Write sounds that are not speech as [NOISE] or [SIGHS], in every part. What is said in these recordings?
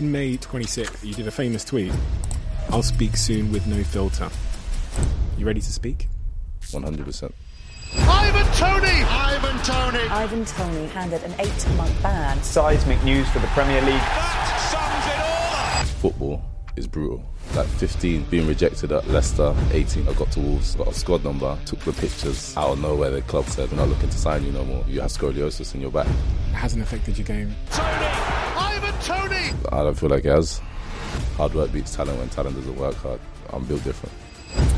In May 26th, you did a famous tweet I'll speak soon with no filter. You ready to speak? 100%. Ivan Toney! Ivan Toney! Ivan Toney handed an eight month ban. Seismic news for the Premier League. That sums it all up! Football is brutal. Like 15, being rejected at Leicester, 18, I got to Wolves, got a squad number, took the pictures out of nowhere. The club said, We're not looking to sign you no more. You have scoliosis in your back. It hasn't affected your game. Toney! Ivan Toney! I don't feel like it has. Hard work beats talent when talent doesn't work hard. I'm built different.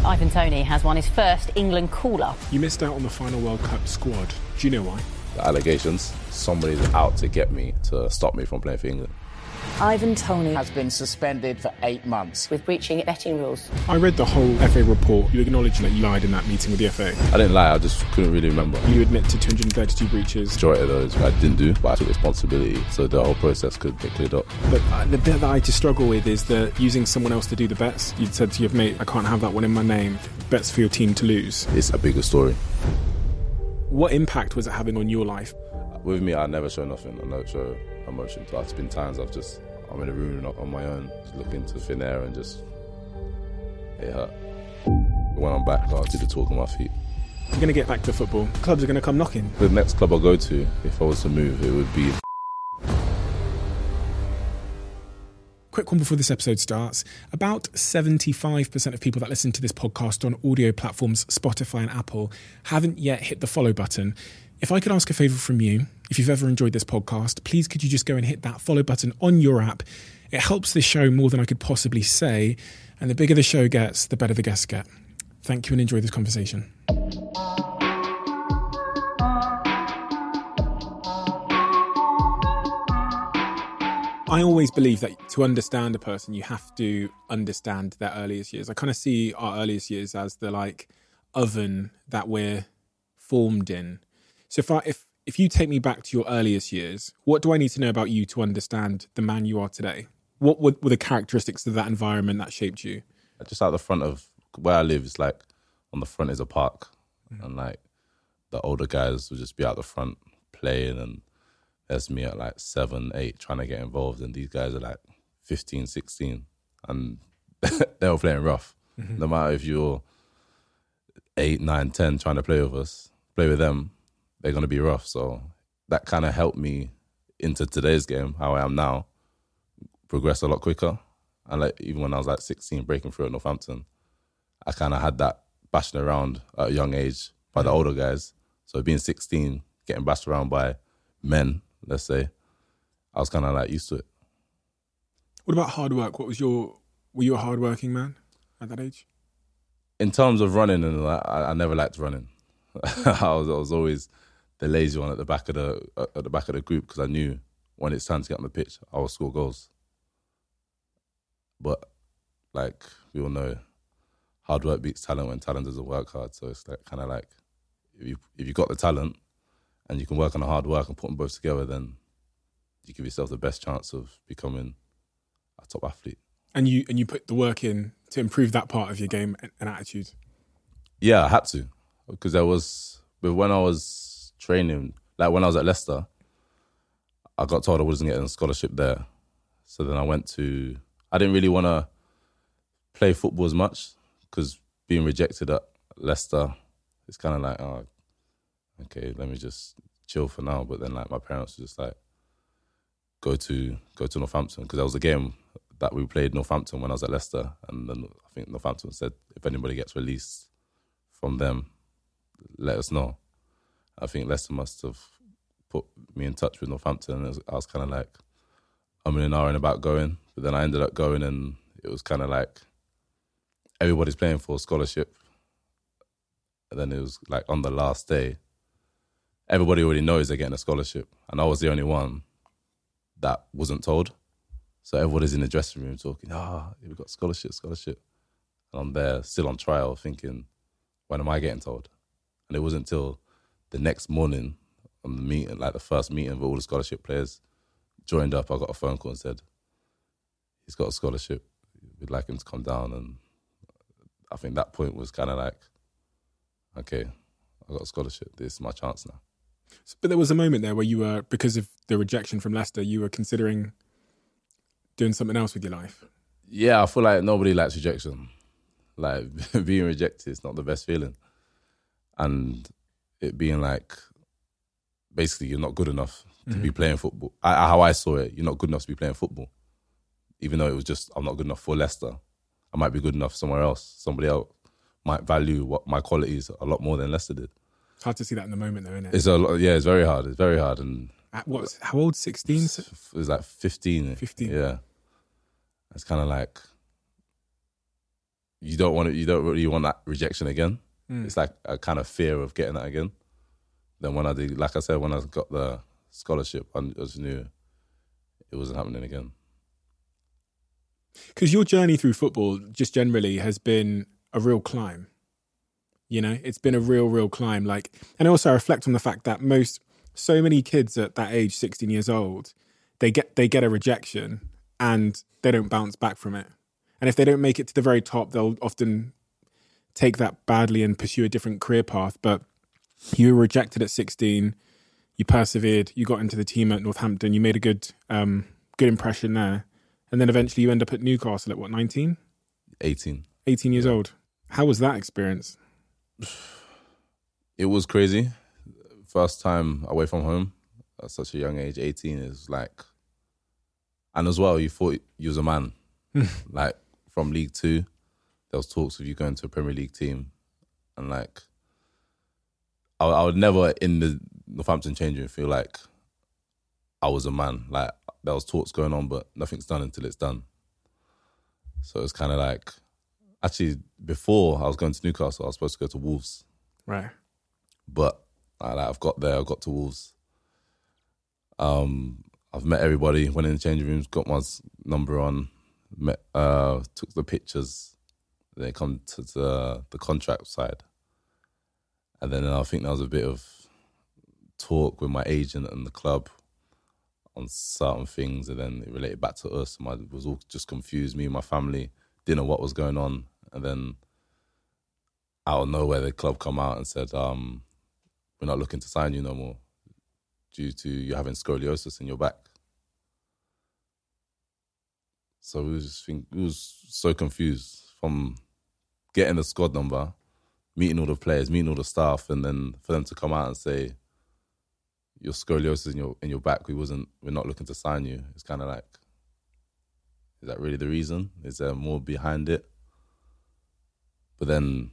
Ivan Toney has won his first England call-up. You missed out on the final World Cup squad. Do you know why? The allegations, somebody's out to get me to stop me from playing for England. Ivan Toney has been suspended for eight months. with breaching betting rules. I read the whole FA report. You acknowledged that you lied in that meeting with the FA. I didn't lie, I just couldn't really remember. You admit to 232 breaches. Majority of those I didn't do, but I took responsibility so the whole process could get cleared up. But uh, the bit that I just struggle with is that using someone else to do the bets. You said to your mate, I can't have that one in my name. Bets for your team to lose. It's a bigger story. What impact was it having on your life? With me, I never show nothing. I never show emotion. There's been times I've just, I'm in a room on my own, just looking to thin air and just, it hurt. When I'm back, I'll do the talk on my feet. You're going to get back to football. Clubs are going to come knocking. The next club I go to, if I was to move, it would be Quick one before this episode starts. About 75% of people that listen to this podcast on audio platforms Spotify and Apple haven't yet hit the follow button. If I could ask a favor from you, if you've ever enjoyed this podcast, please could you just go and hit that follow button on your app? It helps this show more than I could possibly say, and the bigger the show gets, the better the guests get. Thank you and enjoy this conversation. I always believe that to understand a person, you have to understand their earliest years. I kind of see our earliest years as the like oven that we're formed in. So if I if if you take me back to your earliest years, what do I need to know about you to understand the man you are today? What were, were the characteristics of that environment that shaped you? just out the front of where I live. It's like on the front is a park, mm. and like the older guys will just be out the front playing, and there's me at like seven, eight, trying to get involved, and these guys are like 15, 16, and [LAUGHS] they were playing rough. Mm-hmm. No matter if you're eight, nine, ten, trying to play with us, play with them, they're gonna be rough. So that kind of helped me into today's game, how I am now, progress a lot quicker. And like even when I was like 16, breaking through at Northampton, I kind of had that bashing around at a young age by the mm. older guys. So being 16, getting bashed around by men, let's say, I was kind of like used to it. What about hard work? What was your were you a hard working man at that age? In terms of running, and I, I never liked running. [LAUGHS] I was I was always the lazy one at the back of the uh, at the back of the group because I knew when it's time to get on the pitch, I will score goals. But like we all know, hard work beats talent when talent doesn't work hard. So it's like kind of like if you if you got the talent and you can work on the hard work and put them both together, then you give yourself the best chance of becoming a top athlete. And you and you put the work in to improve that part of your game and, and attitude. Yeah, I had to because there was, but when I was training, like when I was at Leicester, I got told I wasn't getting a scholarship there. So then I went to, I didn't really want to play football as much because being rejected at Leicester, it's kind of like, oh, okay, let me just chill for now. But then like my parents were just like, go to go to Northampton because that was a game that we played Northampton when I was at Leicester, and then I think Northampton said if anybody gets released from them, let us know. I think Leicester must have put me in touch with Northampton, I was kind of like, I'm in an hour and about going, but then I ended up going, and it was kind of like everybody's playing for a scholarship. And then it was like on the last day, everybody already knows they're getting a scholarship, and I was the only one that wasn't told. So everybody's in the dressing room talking, ah, we've got scholarship, scholarship. And I'm there still on trial thinking, when am I getting told? And it wasn't until the next morning on the meeting, like the first meeting where all the scholarship players joined up, I got a phone call and said, he's got a scholarship. We'd like him to come down. And I think that point was kind of like, okay, I got a scholarship. This is my chance now. But there was a moment there where you were because of the rejection from Leicester, you were considering doing something else with your life. Yeah, I feel like nobody likes rejection. Like [LAUGHS] being rejected is not the best feeling, and it being like basically you're not good enough to be mm-hmm. playing football. I, how I saw it, you're not good enough to be playing football, even though it was just I'm not good enough for Leicester. I might be good enough somewhere else. Somebody else might value what my qualities a lot more than Leicester did. It's hard to see that in the moment, though, isn't it? It's a lot, yeah, it's very hard. It's very hard, and At what? How old? Sixteen. it was like 15. 15. Yeah. It's kind of like you don't want it, you don't really want that rejection again. Mm. It's like a kind of fear of getting that again. Then when I did, like I said, when I got the scholarship, I just knew it wasn't happening again. Because your journey through football, just generally, has been a real climb. You know, it's been a real, real climb. Like, and also I reflect on the fact that most, so many kids at that age, sixteen years old, they get they get a rejection and they don't bounce back from it. And if they don't make it to the very top, they'll often take that badly and pursue a different career path. But you were rejected at sixteen. You persevered. You got into the team at Northampton. You made a good, um, good impression there. And then eventually you end up at Newcastle at what, 19? 18. 18 years old. How was that experience? [SIGHS] It was crazy. First time away from home at such a young age, 18 is like, and as well, you thought you was a man. [LAUGHS] like from League Two, there was talks of you going to a Premier League team, and like, I, I would never in the Northampton changing feel like I was a man. Like there was talks going on, but nothing's done until it's done. So it's kind of like, actually, before I was going to Newcastle, I was supposed to go to Wolves. Right. But like, I've got there, I got to Wolves. Um, I've met everybody, went in the changing rooms, got my number on, met, uh, took the pictures. Then it come to the the contract side, and then I think there was a bit of talk with my agent and the club on certain things, and then it related back to us. And I was all just confused. Me and my family didn't know what was going on, and then out of nowhere, the club come out and said, um, "We're not looking to sign you no more due to you having scoliosis in your back." So we was just think we was so confused from getting the squad number, meeting all the players, meeting all the staff, and then for them to come out and say, "Your scoliosis in your in your back, we wasn't, we're not looking to sign you." It's kind of like, is that really the reason? Is there more behind it? But then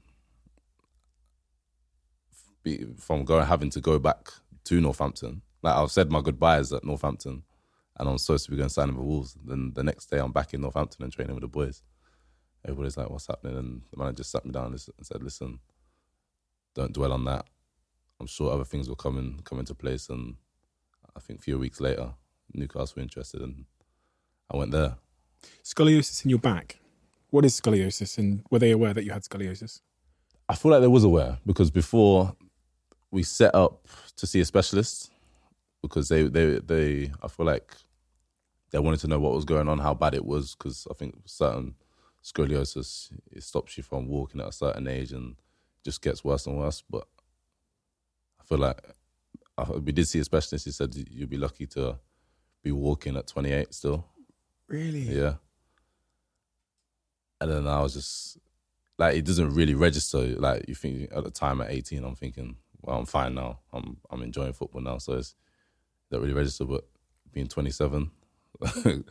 from going having to go back to Northampton. Like I've said my goodbyes at Northampton, and I'm supposed to be going signing the Wolves. Then the next day I'm back in Northampton and training with the boys. Everybody's like, "What's happening?" And the manager sat me down and said, "Listen, don't dwell on that. I'm sure other things will come in come into place." And I think a few weeks later, Newcastle were interested, and I went there. Scoliosis in your back. What is scoliosis and were they aware that you had scoliosis? I feel like they was aware because before we set up to see a specialist because they they they I feel like they wanted to know what was going on, how bad it was because I think certain scoliosis it stops you from walking at a certain age and just gets worse and worse. But I feel like I- we did see a specialist. He said you'd be lucky to be walking at 28 still. Really? Yeah. And then I was just like, it doesn't really register. Like you think at the time at 18, I'm thinking, well, I'm fine now. I'm I'm enjoying football now, so it's it don't really register. But being 27, [LAUGHS]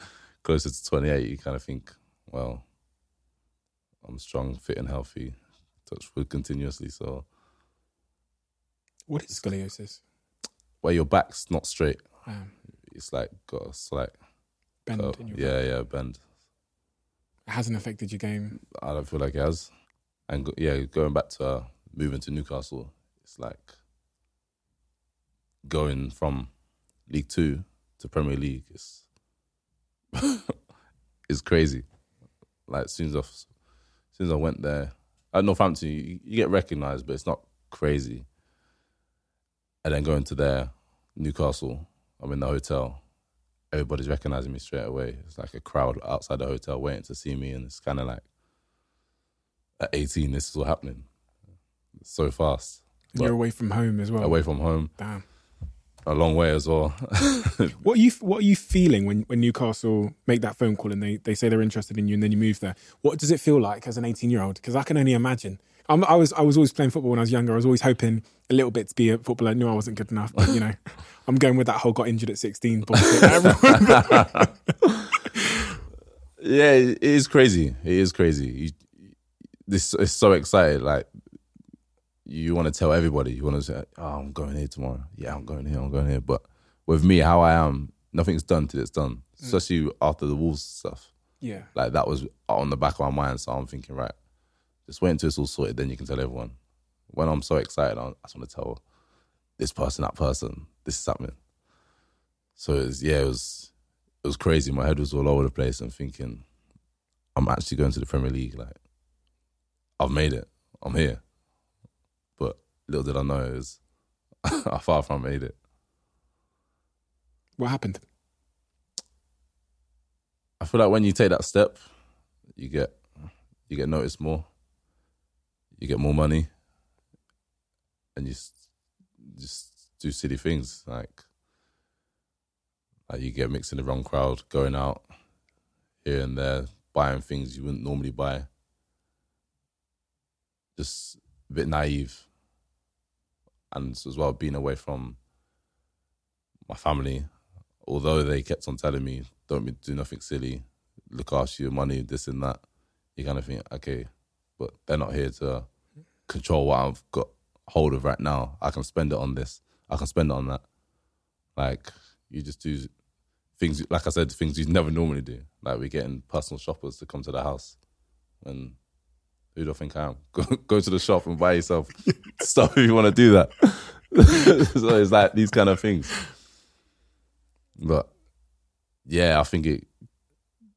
closer to 28, you kind of think, well, I'm strong, fit, and healthy. Touch wood continuously. So What is scoliosis? where your back's not straight, Um, it's like got a slight bend curve. in your Yeah, back. yeah, bend. It hasn't affected your game. I don't feel like it has. And go, yeah, going back to uh, moving to Newcastle, it's like going from League Two to Premier League. It's [LAUGHS] it's crazy. Like as soon as I, as I went there at Northampton, you, you get recognised, but it's not crazy. And then going to there, Newcastle, I'm in the hotel. Everybody's recognising me straight away. It's like a crowd outside the hotel waiting to see me, and it's kind of like at 18, this is all happening. It's so fast. And you're away from home as well. Away from home, Damn. A long way as well. [LAUGHS] What are you What are you feeling when, when Newcastle make that phone call and they, they say they're interested in you and then you move there? What does it feel like as an eighteen year old? Because I can only imagine. I'm, I was I was always playing football when I was younger. I was always hoping a little bit to be a footballer. I knew I wasn't good enough, but you know, [LAUGHS] I'm going with that whole got injured at 16 [LAUGHS] yeah, it is crazy. It is crazy. You, this is so excited. Like you want to tell everybody. You want to say, "Oh, I'm going here tomorrow." Yeah, I'm going here. I'm going here. But with me, how I am, nothing's done till it's done. Mm. Especially after the Wolves stuff. yeah. Like that was on the back of my mind. So I'm thinking, right, just wait until it's all sorted. Then you can tell everyone. When I'm so excited, I just want to tell this person, that person, this is happening. So it was, yeah, it was it was crazy. My head was all over the place and thinking, I'm actually going to the Premier League. Like, I've made it. I'm here. But little did I know it was [LAUGHS] I far from made it. What happened? I feel like when you take that step, you get you get noticed more. You get more money, and you just do silly things like like you get mixed in the wrong crowd, going out here and there, buying things you wouldn't normally buy. Just a bit naive, and as well being away from my family although they kept on telling me, don't do nothing silly, look after your money, this and that, you kind of think, okay, but they're not here to control what I've got hold of right now. I can spend it on this. I can spend it on that. Like, you just do things, like I said, things you never normally do. Like, we're getting personal shoppers to come to the house. And who do I think I am? [LAUGHS] Go, go to the shop and buy yourself [LAUGHS] stuff if you want to do that. [LAUGHS] so it's like these kind of things. But yeah, I think it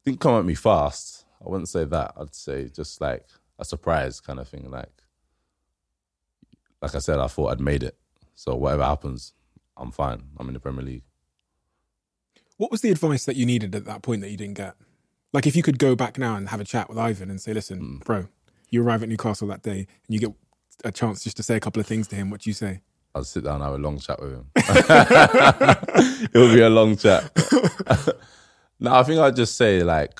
didn't come at me fast. I wouldn't say that. I'd say just like a surprise kind of thing. Like, like I said, I thought I'd made it. So whatever happens, I'm fine. I'm in the Premier League. What was the advice that you needed at that point that you didn't get? Like, if you could go back now and have a chat with Ivan and say, listen, hmm. bro, you arrive at Newcastle that day and you get a chance just to say a couple of things to him, what do you say? I'll sit down and have a long chat with him. [LAUGHS] It'll be a long chat. [LAUGHS] no, I think I'd just say like,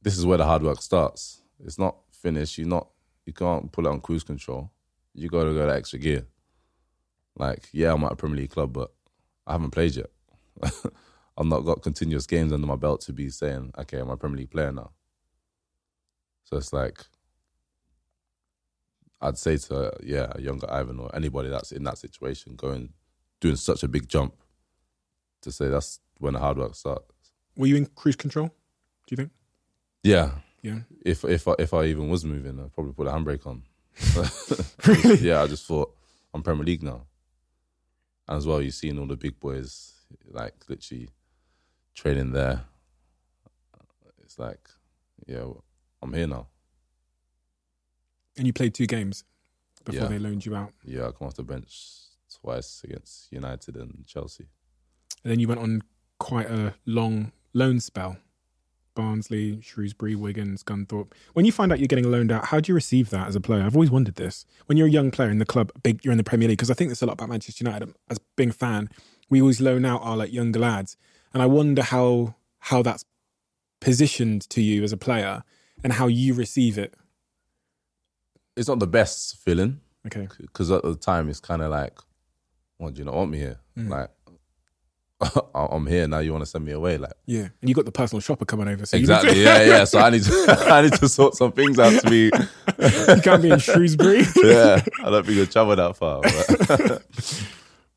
this is where the hard work starts. It's not finished. You're not. You can't pull it on cruise control. You got to go that extra gear. Like, yeah, I'm at a Premier League club, but I haven't played yet. [LAUGHS] I've not got continuous games under my belt to be saying, okay, I'm a Premier League player now. So it's like, I'd say to yeah a younger Ivan or anybody that's in that situation going doing such a big jump to say that's when the hard work starts. Were you in cruise control? Do you think? Yeah, Yeah. if if I, if I even was moving, I'd probably put a handbrake on. [LAUGHS] [LAUGHS] Really? yeah, I just thought I'm Premier League now, and as well, you've seen all the big boys like literally training there. It's like, yeah, I'm here now. And you played two games before Yeah. they loaned you out. Yeah, I come off the bench twice against United and Chelsea. And then you went on quite a long loan spell. Barnsley, Shrewsbury, Wigan, Scunthorpe. When you find out you're getting loaned out, how do you receive that as a player? I've always wondered this. When you're a young player in the club, big, you're in the Premier League, because I think there's a lot about Manchester United. As being a fan, we always loan out our like younger lads, and I wonder how how that's positioned to you as a player and how you receive it. It's not the best feeling. Okay, because at the time it's kind of like, "What do you not want me here? Mm. Like, [LAUGHS] I'm here now. You want to send me away? Like, yeah, and you got the personal shopper coming over, so you exactly? to- yeah, yeah. So I need to, [LAUGHS] [LAUGHS] I need to sort some things out to be. you can't be in Shrewsbury. yeah, I don't think you'll travel that far. But,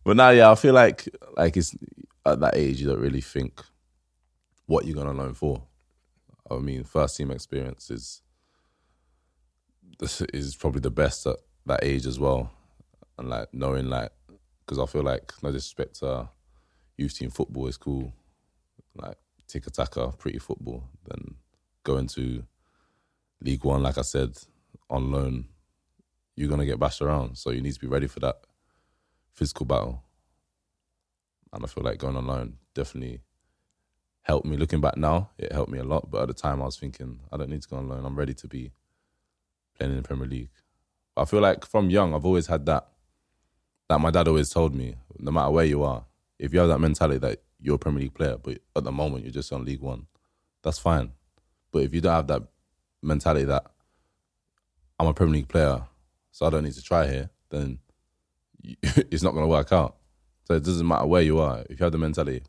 but now, yeah, I feel like like it's at that age you don't really think what you're gonna learn for. I mean, first team experience is this is probably the best at that age as well, and like knowing like because I feel like no disrespect to youth team football is cool, like tiki taka, pretty football. Then going to League One, like I said, on loan, you're gonna get bashed around. So you need to be ready for that physical battle. And I feel like going on loan definitely helped me. Looking back now, it helped me a lot. But at the time, I was thinking, I don't need to go on loan. I'm ready to be playing in the Premier League. I feel like from young, I've always had that. That my dad always told me, no matter where you are, if you have that mentality that you're a Premier League player, but at the moment you're just on League One, that's fine. But if you don't have that mentality that I'm a Premier League player, so I don't need to try here, then [LAUGHS] it's not going to work out. So it doesn't matter where you are. If you have the mentality,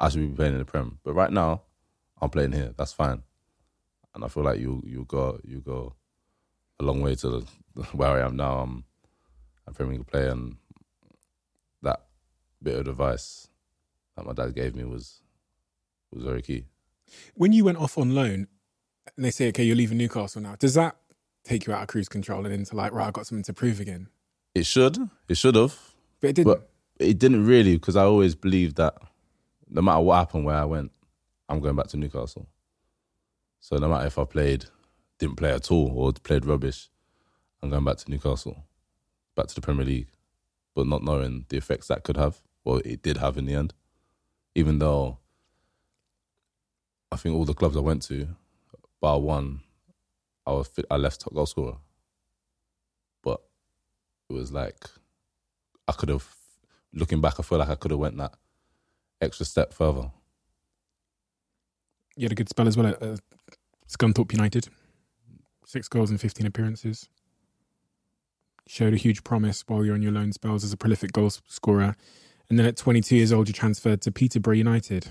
I should be playing in the Prem. But right now, I'm playing here. That's fine. And I feel like you you go you go a long way to the, [LAUGHS] where I am now. Um, I'm a Premier League player, and that bit of advice that my dad gave me was was very key. When you went off on loan, and they say, "Okay, you're leaving Newcastle now," does that take you out of cruise control and into like, right, I got something to prove again? It should. It should have. But it didn't. But it didn't really because I always believed that no matter what happened where I went, I'm going back to Newcastle. So no matter if I played, didn't play at all, or played rubbish, I'm going back to Newcastle, back to the Premier League, but not knowing the effects that could have. Well, it did have in the end, even though I think all the clubs I went to, bar one, I was fit, I left top goal scorer, but it was like I could have. Looking back, I feel like I could have went that extra step further. You had a good spell as well at uh, Scunthorpe United. Six goals and 15 appearances. Showed a huge promise while you're on your loan spells as a prolific goal scorer. And then at 22 years old, you transferred to Peterborough United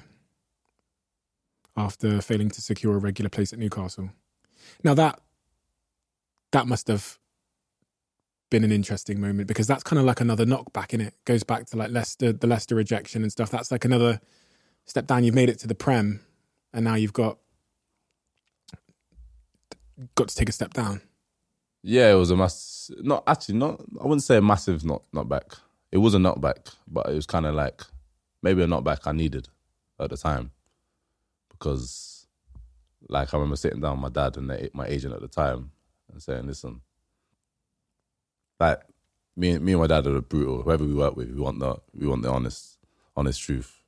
after failing to secure a regular place at Newcastle. Now that that must have been an interesting moment because that's kind of like another knockback in it. Goes back to like Leicester, the Leicester rejection and stuff. That's like another step down. You've made it to the Prem, and now you've got got to take a step down. Yeah, it was a mass. Not actually, not. I wouldn't say a massive not not back. It was a knockback, but it was kind of like maybe a knockback I needed at the time because, like, I remember sitting down with my dad and my agent at the time and saying, "Listen, like me, me and my dad are brutal. Whoever we work with, we want the we want the honest honest truth.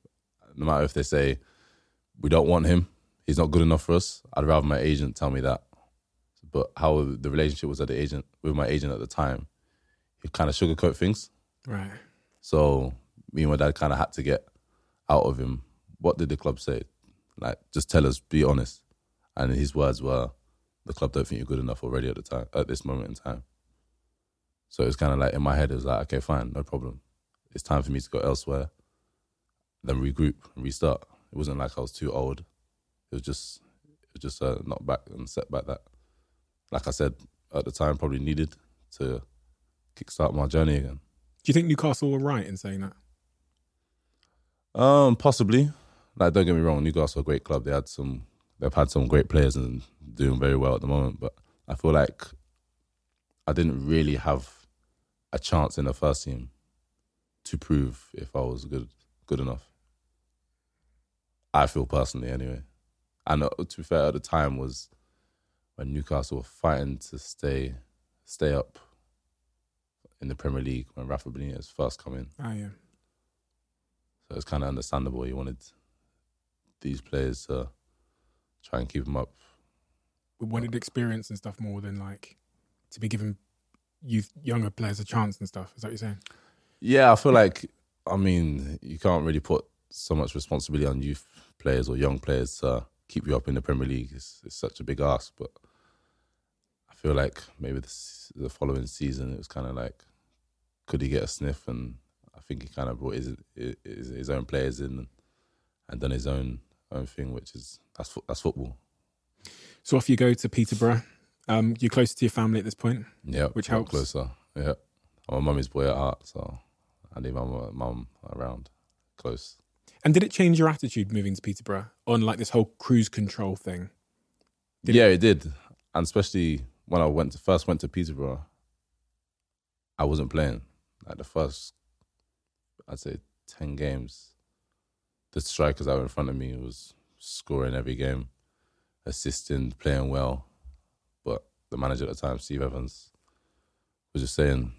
No matter if they say we don't want him, he's not good enough for us. I'd rather my agent tell me that. But how the relationship was at the agent with my agent at the time, he kind of sugarcoat things. Right. So me and my dad kind of had to get out of him. What did the club say? Like, just tell us, be honest. And his words were, "The club don't think you're good enough already at the time, at this moment in time." So it's kind of like in my head, it was like, okay, fine, no problem. It's time for me to go elsewhere, then regroup and restart. It wasn't like I was too old. It was just, it was just uh, a knockback and setback that, like I said at the time, probably needed to kickstart my journey again. Do you think Newcastle were right in saying that? Um, possibly. Like, don't get me wrong, Newcastle are a great club. They had some, they've had some great players and doing very well at the moment. But I feel like I didn't really have a chance in the first team to prove if I was good, good enough. I feel personally, anyway. And uh, to be fair, at the time was when Newcastle were fighting to stay, stay up in the Premier League when Rafa Benitez first come in. Oh yeah. So it's kind of understandable. He wanted these players to try and keep them up. We wanted experience and stuff more than like to be given youth younger players a chance and stuff. Is that what you're saying? Yeah, I feel like I mean you can't really put so much responsibility on youth players or young players to keep you up in the Premier League. It's, it's such a big ask, but feel like maybe this, the following season it was kind of like could he get a sniff? And I think he kind of brought his his, his own players in and done his own own thing, which is that's that's football. So off you go to Peterborough. Um, you're closer to your family at this point. Yeah, Which helps. closer. Yeah, I'm a mummy's boy at heart, so I need my mum around close. And did it change your attitude moving to Peterborough on like this whole cruise control thing? Did yeah, it did, and especially when I went to first went to Peterborough, I wasn't playing. Like the first, I'd say ten games, the strikers that were in front of me was scoring every game, assisting, playing well. But the manager at the time, Steve Evans, was just saying,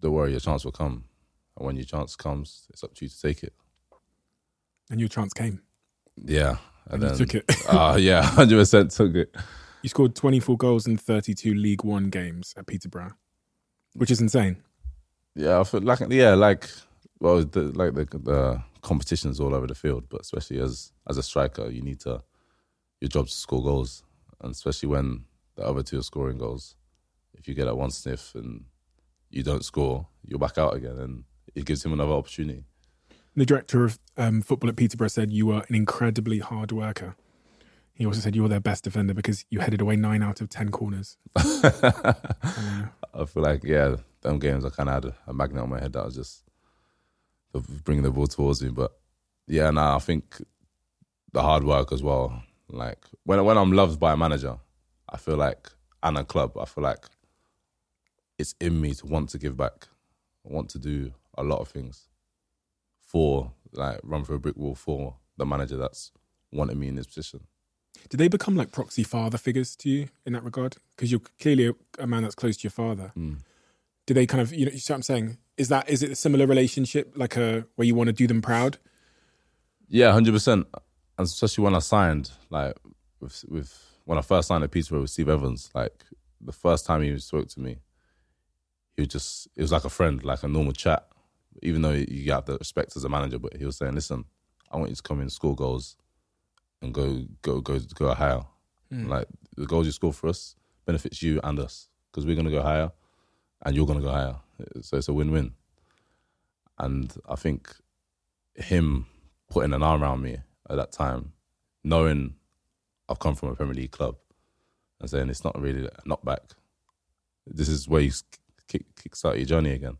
"Don't worry, your chance will come, and when your chance comes, it's up to you to take it." And your chance came. Yeah, And you took it. [LAUGHS] Ah, yeah, hundred percent took it. You scored 24 goals in 32 League One games at Peterborough, which is insane. Yeah, I feel like yeah, like Well, the, like the, the competitions all over the field, but especially as as a striker, you need to your job to score goals, and especially when the other two are scoring goals. If you get that one sniff and you don't score, you're back out again, and it gives him another opportunity. The director of um, football at Peterborough said you were an incredibly hard worker. He also said you were their best defender because you headed away nine out of ten corners. [LAUGHS] I feel like yeah, them games I kind of had a magnet on my head that was just bringing the ball towards me. But yeah, now I think the hard work as well. Like when when I'm loved by a manager, I feel like and a club, I feel like it's in me to want to give back. I want to do a lot of things for like run through a brick wall for the manager that's wanted me in this position. Did they become like proxy father figures to you in that regard? Because you're clearly a, a, man that's close to your father. Mm. Did they kind of, you know, you see what I'm saying? Is that is it a similar relationship, like a where you want to do them proud? Yeah, hundred percent. And especially when I signed, like with with when I first signed at Peterborough with Steve Evans, like the first time he spoke to me, he was just it was like a friend, like a normal chat. Even though you have the respect as a manager, but he was saying, "Listen, I want you to come in, score goals, and go go go go higher. Mm. Like the goals you score for us benefits you and us because we're gonna go higher, and you're gonna go higher. So it's a win-win. And I think him putting an arm around me at that time, knowing I've come from a Premier League club, and saying it's not really a knockback. This is where you kick kickstart your journey again.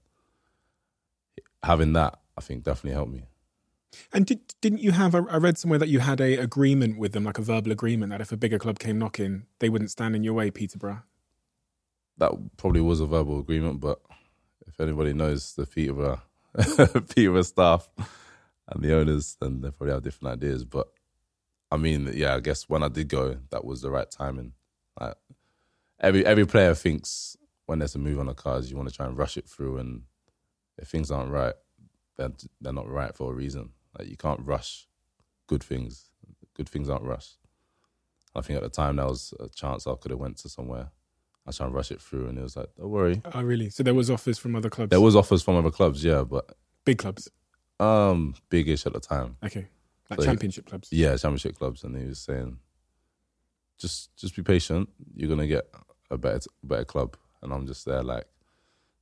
Having that, I think, definitely helped me. And did, didn't you have? I read somewhere that you had a agreement with them, like a verbal agreement, that if a bigger club came knocking, they wouldn't stand in your way, Peterborough. That probably was a verbal agreement, but if anybody knows the Peterborough [LAUGHS] Peterborough staff and the owners, then they probably have different ideas. But I mean, yeah, I guess when I did go, that was the right timing. Like, every every player thinks when there's a move on the cards, you want to try and rush it through, and if things aren't right, they're they're not right for a reason. Like you can't rush good things. Good things aren't rushed. I think at the time that was a chance I could have went to somewhere. I was trying to rush it through, and it was like, "Don't worry." Oh, really? So there was offers from other clubs. There was offers from other clubs, yeah, but big clubs. Um, bigish at the time. Okay, like so championship he, clubs. Yeah, championship clubs, and he was saying, "Just, just be patient. You're gonna get a better, better club." And I'm just there, like,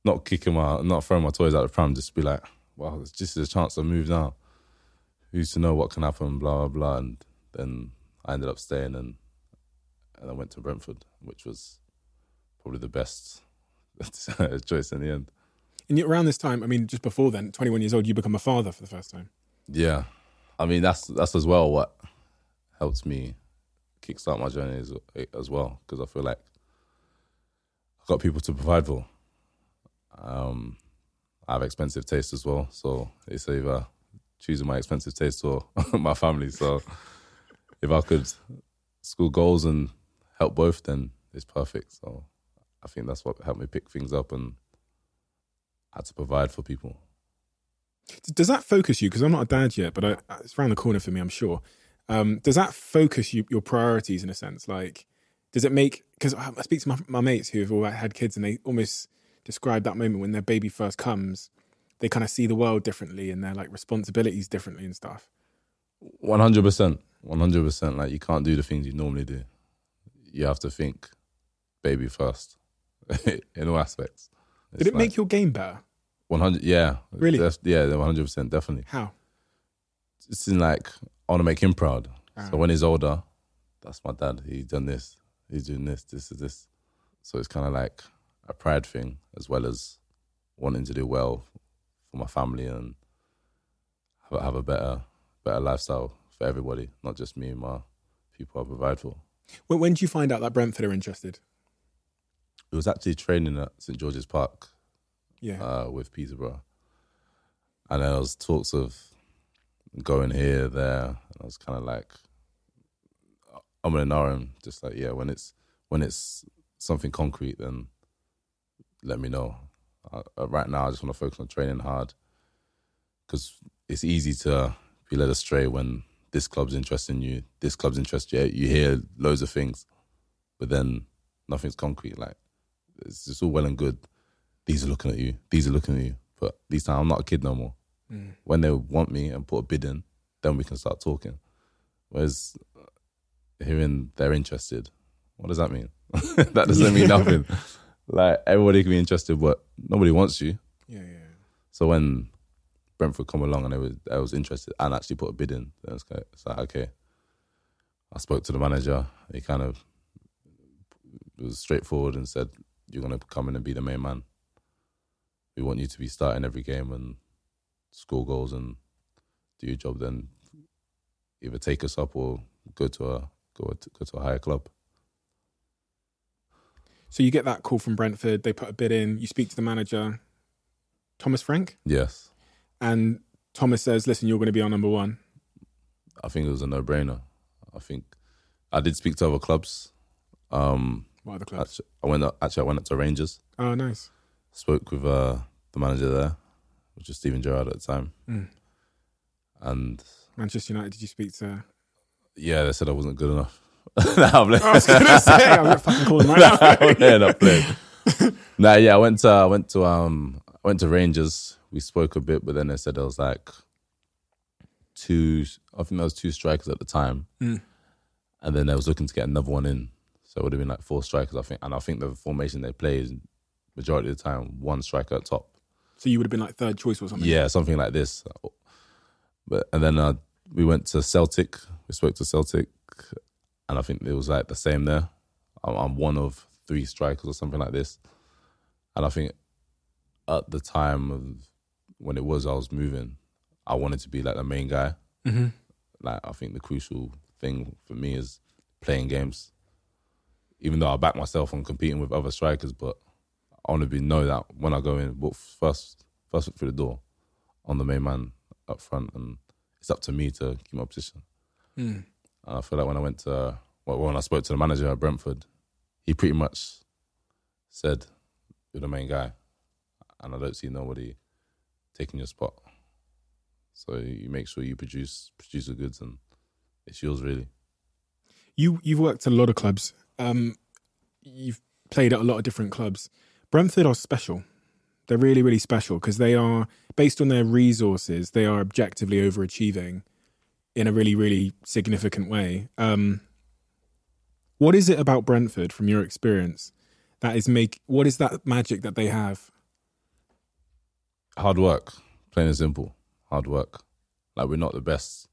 not kicking my, not throwing my toys out the pram, just be like, "Wow, it's just a chance to move now." Who's to know what can happen, blah, blah, blah. And then I ended up staying and, and I went to Brentford, which was probably the best [LAUGHS] choice in the end. And around this time, I mean, just before then, 21 years old, you become a father for the first time. Yeah. I mean, that's that's as well what helped me kickstart my journey as, as well, because I feel like I've got people to provide for. Um, I have expensive taste as well, so it's either choosing my expensive taste or [LAUGHS] my family. So if I could score goals and help both, then it's perfect. So I think that's what helped me pick things up and had to provide for people. Does that focus you? Because I'm not a dad yet, but I, it's around the corner for me, I'm sure. Um, does that focus you, your priorities in a sense? Like, does it make? Because I speak to my, my mates who have all had kids, and they almost describe that moment when their baby first comes they kind of see the world differently and their like responsibilities differently and stuff. One hundred percent, one hundred percent. Like you can't do the things you normally do. You have to think baby first [LAUGHS] in all aspects. It's Did it like, make your game better? One hundred, yeah, really, Def- yeah, one hundred percent, definitely. How? It's in like I want to make him proud. So ah. when he's older, that's my dad. He's done this. He's doing this. This is this. So it's kind of like a pride thing as well as wanting to do well for my family and have, have a better better lifestyle for everybody, not just me and my people I provide for. When, when did you find out that Brentford are interested? It was actually training at St George's Park, yeah, uh, with Peterborough, and there was talks of going here, there. And I was kind of like, I'm gonna know. Just like yeah, when it's when it's something concrete, then let me know. Uh, right now, I just want to focus on training hard because it's easy to be led astray when this club's interested in you, this club's interested you. You hear loads of things, but then nothing's concrete. Like it's just all well and good. These are looking at you. These are looking at you. But these time, I'm not a kid no more. When they want me and put a bid in, then we can start talking. Whereas uh, hearing they're interested, what does that mean? [LAUGHS] that doesn't mean [LAUGHS] nothing. Like everybody can be interested, but nobody wants you. Yeah, yeah. So when Brentford come along and they was I was interested and actually put a bid in, then it's, like- it's like okay. I spoke to the manager. He kind of was straightforward and said, "You're gonna come in and be the main man. We want you to be starting every game and score goals and do your job. Then either take us up or go to a go to, go to a higher club." So you get that call from Brentford. They put a bid in. You speak to the manager, Thomas Frank, Yes, and Thomas says, "Listen, you're going to be our number one." I think it was a no-brainer. I think I did speak to other clubs. Um, What other clubs? Actually, I went up, actually I went up to Rangers. Oh, nice. Spoke with uh, the manager there, which was Steven Gerrard at the time, and Manchester United. Did you speak to? yeah, they said I wasn't good enough. [LAUGHS] nah, I'm I was to say, I'm not fucking call him right now. yeah, not playing. [LAUGHS] nah, yeah, I went to I went to um I went to Rangers. We spoke a bit, but then they said there was like two. I think there was two strikers at the time, and then they was looking to get another one in. So it would have been like four strikers, I think. And I think the formation they play is majority of the time one striker at top. So you would have been like third choice or something. Yeah, something like this. But and then uh, we went to Celtic. We spoke to Celtic, and I think it was like the same there. I'm, I'm one of three strikers or something like this. And I think at the time of when it was I was moving, I wanted to be like the main guy. Mm-hmm. Like I think the crucial thing for me is playing games. Even though I back myself on competing with other strikers, but I want to be know that when I go in, walk first first foot through the door, on the main man up front, and it's up to me to keep my position. And I feel like when I went to well, when I spoke to the manager at Brentford, he pretty much said, "You're the main guy," and I don't see nobody taking your spot. So you make sure you produce produce the goods, and it's yours really. You you've worked at a lot of clubs. Um, you've played at a lot of different clubs. Brentford are special. They're really really special because they are based on their resources. They are objectively overachieving in a really really significant way. Um, what is it about Brentford, from your experience, that is make? What is that magic that they have? hard work, plain and simple. Hard work. Like we're not the best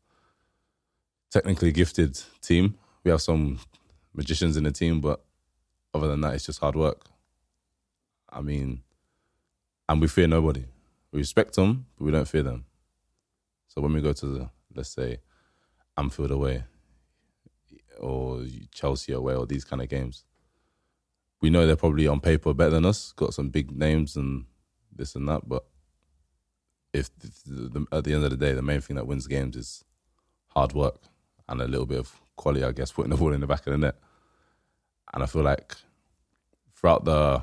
technically gifted team. We have some magicians in the team, but other than that, it's just hard work. I mean, and we fear nobody. We respect them, but we don't fear them. So when we go to the, let's say, Anfield away, or Chelsea away, or these kind of games, we know they're probably on paper better than us, got some big names and this and that, but if the, the, at the end of the day, the main thing that wins games is hard work and a little bit of quality, I guess, [LAUGHS] putting the ball in the back of the net. And I feel like throughout the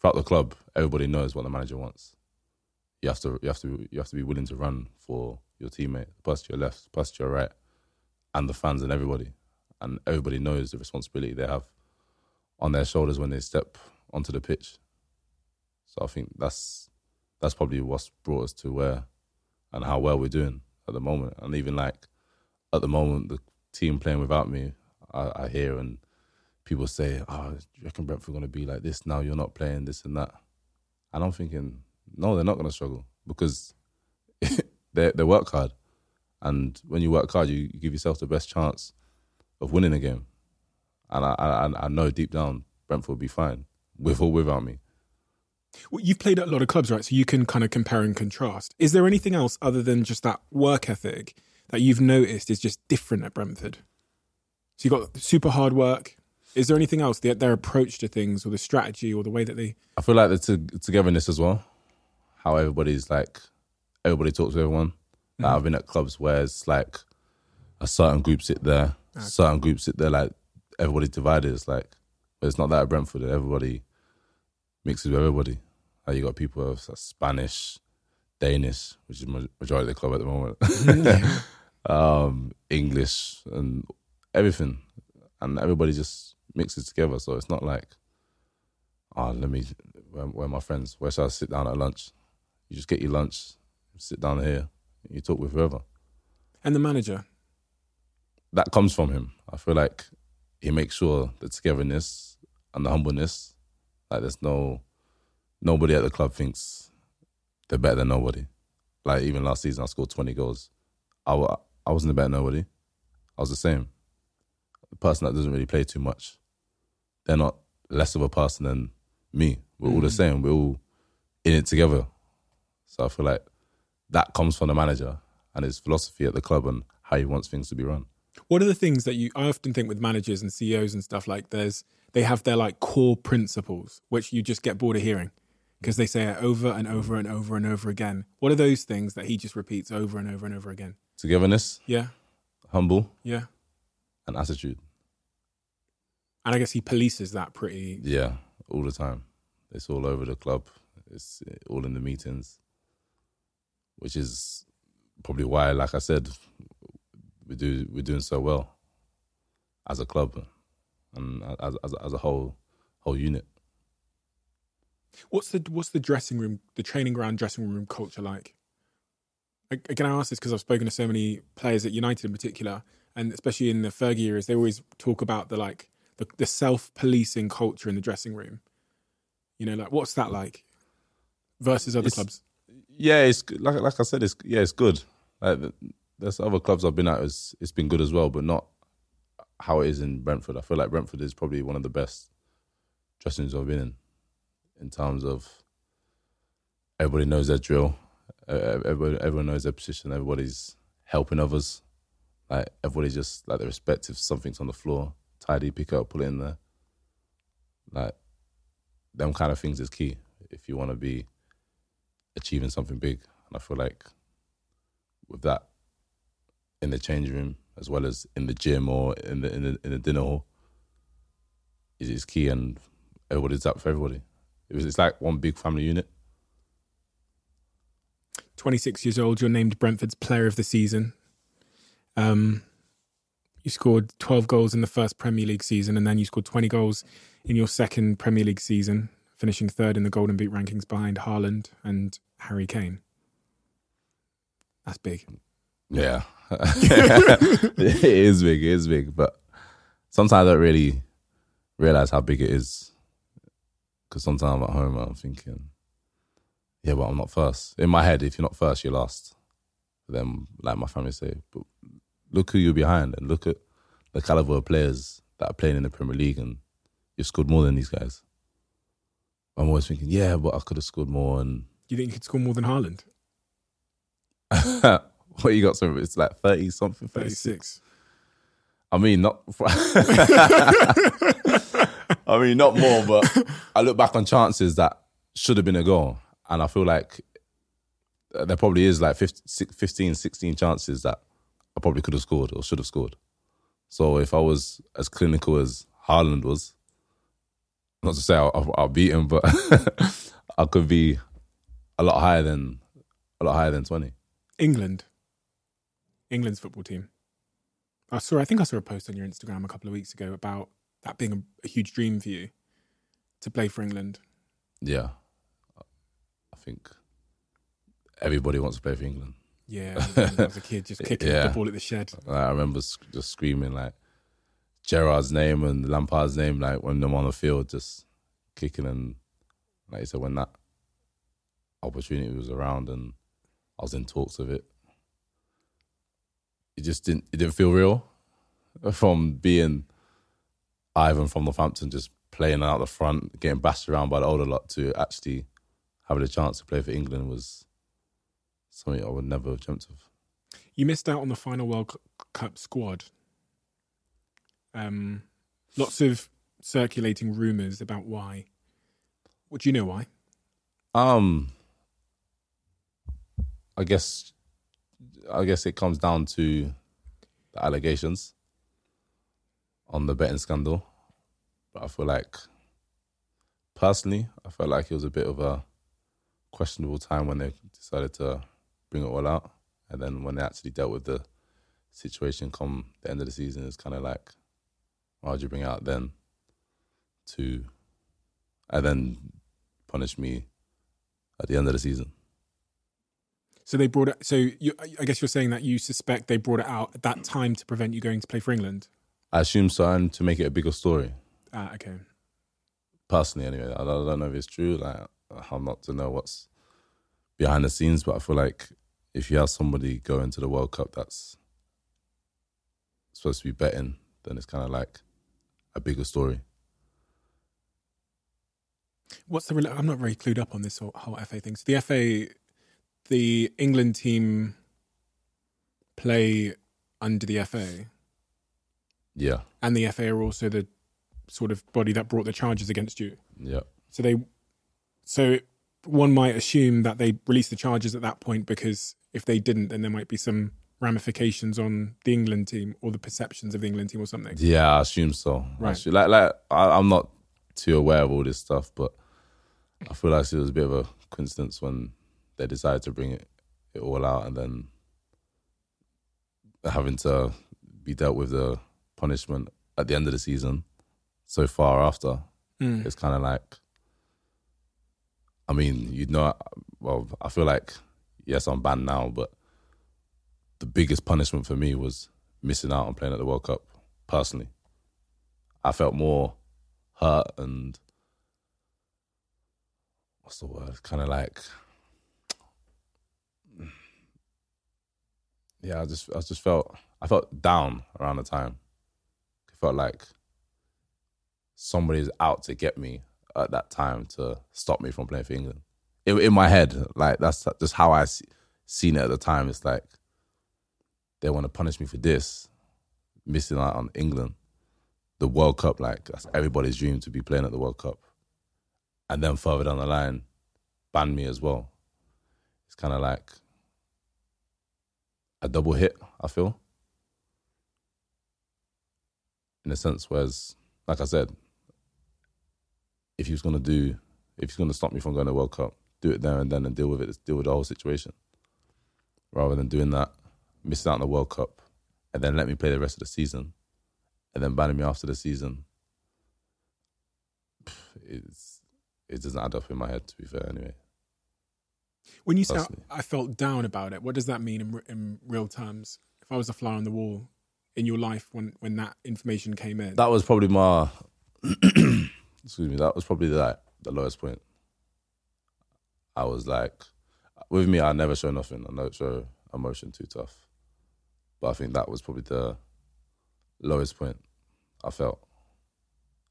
throughout the club, everybody knows what the manager wants. You have to you have to you have to be willing to run for your teammate, pass to your left, pass to your right, and the fans and everybody. And everybody knows the responsibility they have on their shoulders when they step onto the pitch. So I think that's that's probably what's brought us to where and how well we're doing at the moment. And even like at the moment, the team playing without me, I, I hear and people say, "Oh, you reckon Brentford going to be like this now? You're not playing this and that." And I'm thinking, no, they're not going to struggle because [LAUGHS] they they work hard, and when you work hard, you, you give yourself the best chance of winning a game. And I, I I know deep down Brentford will be fine with or without me. Well, you've played at a lot of clubs, right? So you can kind of compare and contrast. Is there anything else other than just that work ethic that you've noticed is just different at Brentford? So you've got super hard work. Is there anything else, their, their approach to things or the strategy or the way that they. I feel like the to- togetherness as well. How everybody's like, everybody talks to everyone. Like, I've been at clubs where it's like a certain group sit there, certain group sit there, like everybody's divided. It's like, but it's not that at Brentford. Everybody mixes with everybody. Like you got people of Spanish, Danish, which is ma- majority of the club at the moment, [LAUGHS] um, English, and everything, and everybody just mixes together. So it's not like, oh, let me, where, where are my friends? Where shall I sit down at lunch? You just get your lunch, sit down here, you talk with whoever. And the manager. That comes from him. I feel like he makes sure the togetherness and the humbleness, like there's no nobody at the club thinks they're better than nobody. Like even last season, I scored 20 goals. I, I wasn't a better than nobody. I was the same. The person that doesn't really play too much, they're not less of a person than me. We're all the mm. same. We're all in it together. So I feel like that comes from the manager and his philosophy at the club and how he wants things to be run. What are the things that you I often think with managers and CEOs and stuff like there's they have their like core principles which you just get bored of hearing because they say it over and over and over and over again. What are those things that he just repeats over and over and over again? Togetherness, Yeah. humble, Yeah. and attitude. And I guess he polices that pretty Yeah, all the time. It's all over the club. It's all in the meetings, which is probably why, like I said, we do we're doing so well as a club and as as, as a whole whole unit. What's the what's the dressing room, the training ground dressing room culture like? I- Again, I ask this because I've spoken to so many players at United in particular, and especially in the Fergie years, they always talk about the like the, the self policing culture in the dressing room. You know, like what's that like versus other It's- clubs? Yeah, it's like like I said, it's yeah, it's good. Like there's other clubs I've been at, it's it's been good as well, but not how it is in Brentford. I feel like Brentford is probably one of the best dressing rooms I've been in, in terms of everybody knows their drill, everybody everyone knows their position, everybody's helping others, like everybody's just like the respect if something's on the floor, tidy, pick up, put it in there. Like them kind of things is key if you want to be achieving something big. And I feel like with that in the change room as well as in the gym or in the in the, in the dinner hall is is key and everybody's up for everybody. It was, it's like one big family unit. 26 years old, you're named Brentford's player of the season. Um, you scored 12 goals in the first Premier League season, and then you scored 20 goals in your second Premier League season, finishing third in the Golden Boot rankings behind Haaland and Harry Kane. That's big. Yeah. [LAUGHS] it is big, it is big. But sometimes I don't really realize how big it is. Because sometimes I'm at home I'm thinking, yeah, but I'm not first. In my head, if you're not first, you're last. Then, like my family say, but look who you're behind and look at the caliber of players that are playing in the Premier League and you've scored more than these guys. I'm always thinking, yeah, but I could have scored more and Do you think you could score more than Haaland? [LAUGHS] what you got? So it's like thirty something, 36. 36. I mean, not. [LAUGHS] I mean, not more, but I look back on chances that should have been a goal, and I feel like uh, there probably is like 50, 15, 16 chances that I probably could have scored or should have scored. So if I was as clinical as Haaland was, not to say I'll, I'll beat him, but [LAUGHS] I could be a lot higher than a lot higher than twenty. England. England's football team. I saw. I think I saw a post on your Instagram a couple of weeks ago about that being a, a huge dream for you to play for England. Yeah, I think everybody wants to play for England. Yeah, [LAUGHS] I was a kid, just kicking Yeah. the ball at the shed. Like, I remember just screaming like Gerrard's name and Lampard's name, like when them on the field, just kicking and like you said, when that opportunity was around and I was in talks of it, it just didn't. It didn't feel real [LAUGHS] from being Ivan from Northampton, just playing out the front, getting bashed around by the older lot, to actually having a chance to play for England was something I would never have dreamt of. You missed out on the final World Cup squad. Um, lots of circulating rumours about why. What do you know why? Um, I guess, I guess it comes down to the allegations on the betting scandal. But I feel like, personally, I felt like it was a bit of a questionable time when they decided to bring it all out, and then when they actually dealt with the situation come the end of the season, it's kind of like, why would you bring it out then? To, and then punish me at the end of the season. So they brought it. So you, I guess you're saying that you suspect they brought it out at that time to prevent you going to play for England. I assume so, and to make it a bigger story. Ah, okay. Personally, anyway, I don't, know if it's true. Like, I'm not to know what's behind the scenes, but I feel like if you have somebody go into the World Cup that's supposed to be betting, then it's kind of like a bigger story. What's the? I'm not very clued up on this whole, whole FA thing. So the FA, the England team play under the FA, Yeah, and the FA are also the sort of body that brought the charges against you. yeah. So they, so one might assume that they released the charges at that point because if they didn't, then there might be some ramifications on the England team or the perceptions of the England team or something. Yeah, I assume so. Right. assume- like, like I, I'm not too aware of all this stuff, but I feel like it was a bit of a coincidence when they decided to bring it, it all out, and then having to be dealt with the punishment at the end of the season so far after. Mm. It's kind of like, I mean, you know, well, I feel like yes, I'm banned now, but the biggest punishment for me was missing out on playing at the World Cup. Personally, I felt more hurt and what's the word? Kind of like, yeah, I just, I just felt, I felt down around the time. I felt like somebody's out to get me at that time to stop me from playing for England. In, in my head, like that's just how I see, seen it at the time. It's like they want to punish me for this, missing out on England, the World Cup. Like that's everybody's dream to be playing at the World Cup, and then further down the line, ban me as well. It's kind of like a double hit. I feel, in a sense, whereas, like I said, if he was to do, if he's to stop me from going to World Cup, do it there and then and deal with it, deal with the whole situation, rather than doing that, missing out on the World Cup, and then let me play the rest of the season, and then banning me after the season. It's it doesn't add up in my head. To be fair, anyway. When you say Personally. I felt down about it, what does that mean in, in real terms? If I was a fly on the wall in your life when when that information came in, That was probably my [CLEARS THROAT] excuse me. That was probably the the lowest point. I was like, with me, I never show nothing. I don't show emotion too tough. But I think that was probably the lowest point I felt.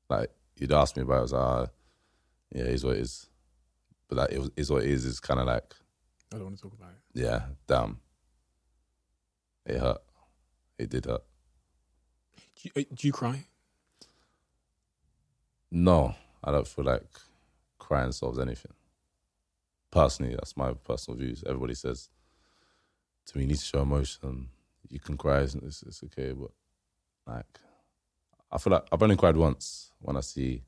Like you'd ask me about, it, I was like, ah, yeah, is what it is. But that it was, is what it is. It's kind of like, I don't want to talk about it. yeah, damn. It hurt. It did hurt. Do you, uh, do you cry? No, I don't feel like crying solves anything. Personally, that's my personal views. Everybody says to me, you need to show emotion. You can cry, it's, it's, it's okay. But like, I feel like I've only cried once when I see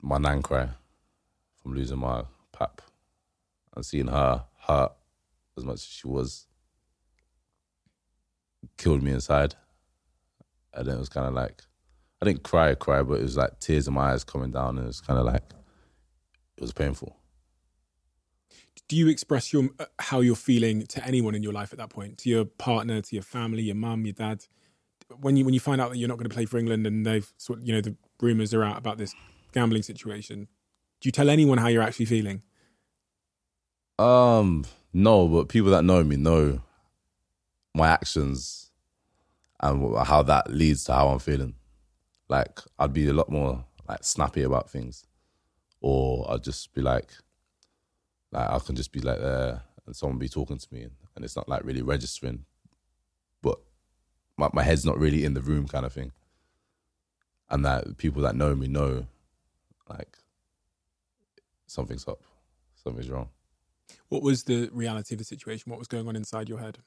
my nan cry from losing my pap and seeing her hurt as much as she was killed me inside. And then it was kind of like, I didn't cry, cry, but it was like tears in my eyes coming down, and it was kind of like it was painful. Do you express your uh, how you're feeling to anyone in your life at that point? To your partner, to your family, your mum, your dad? When you when you find out that you're not going to play for England and they've sort you know the rumors are out about this gambling situation, do you tell anyone how you're actually feeling? Um, no, but people that know me know my actions and how that leads to how I'm feeling. Like I'd be a lot more like snappy about things, or I'd just be like, like I can just be like there and someone be talking to me, and, it's not like really registering, but my my head's not really in the room, kind of thing. And that people that know me know, like something's up, something's wrong. What was the reality of the situation? What was going on inside your head?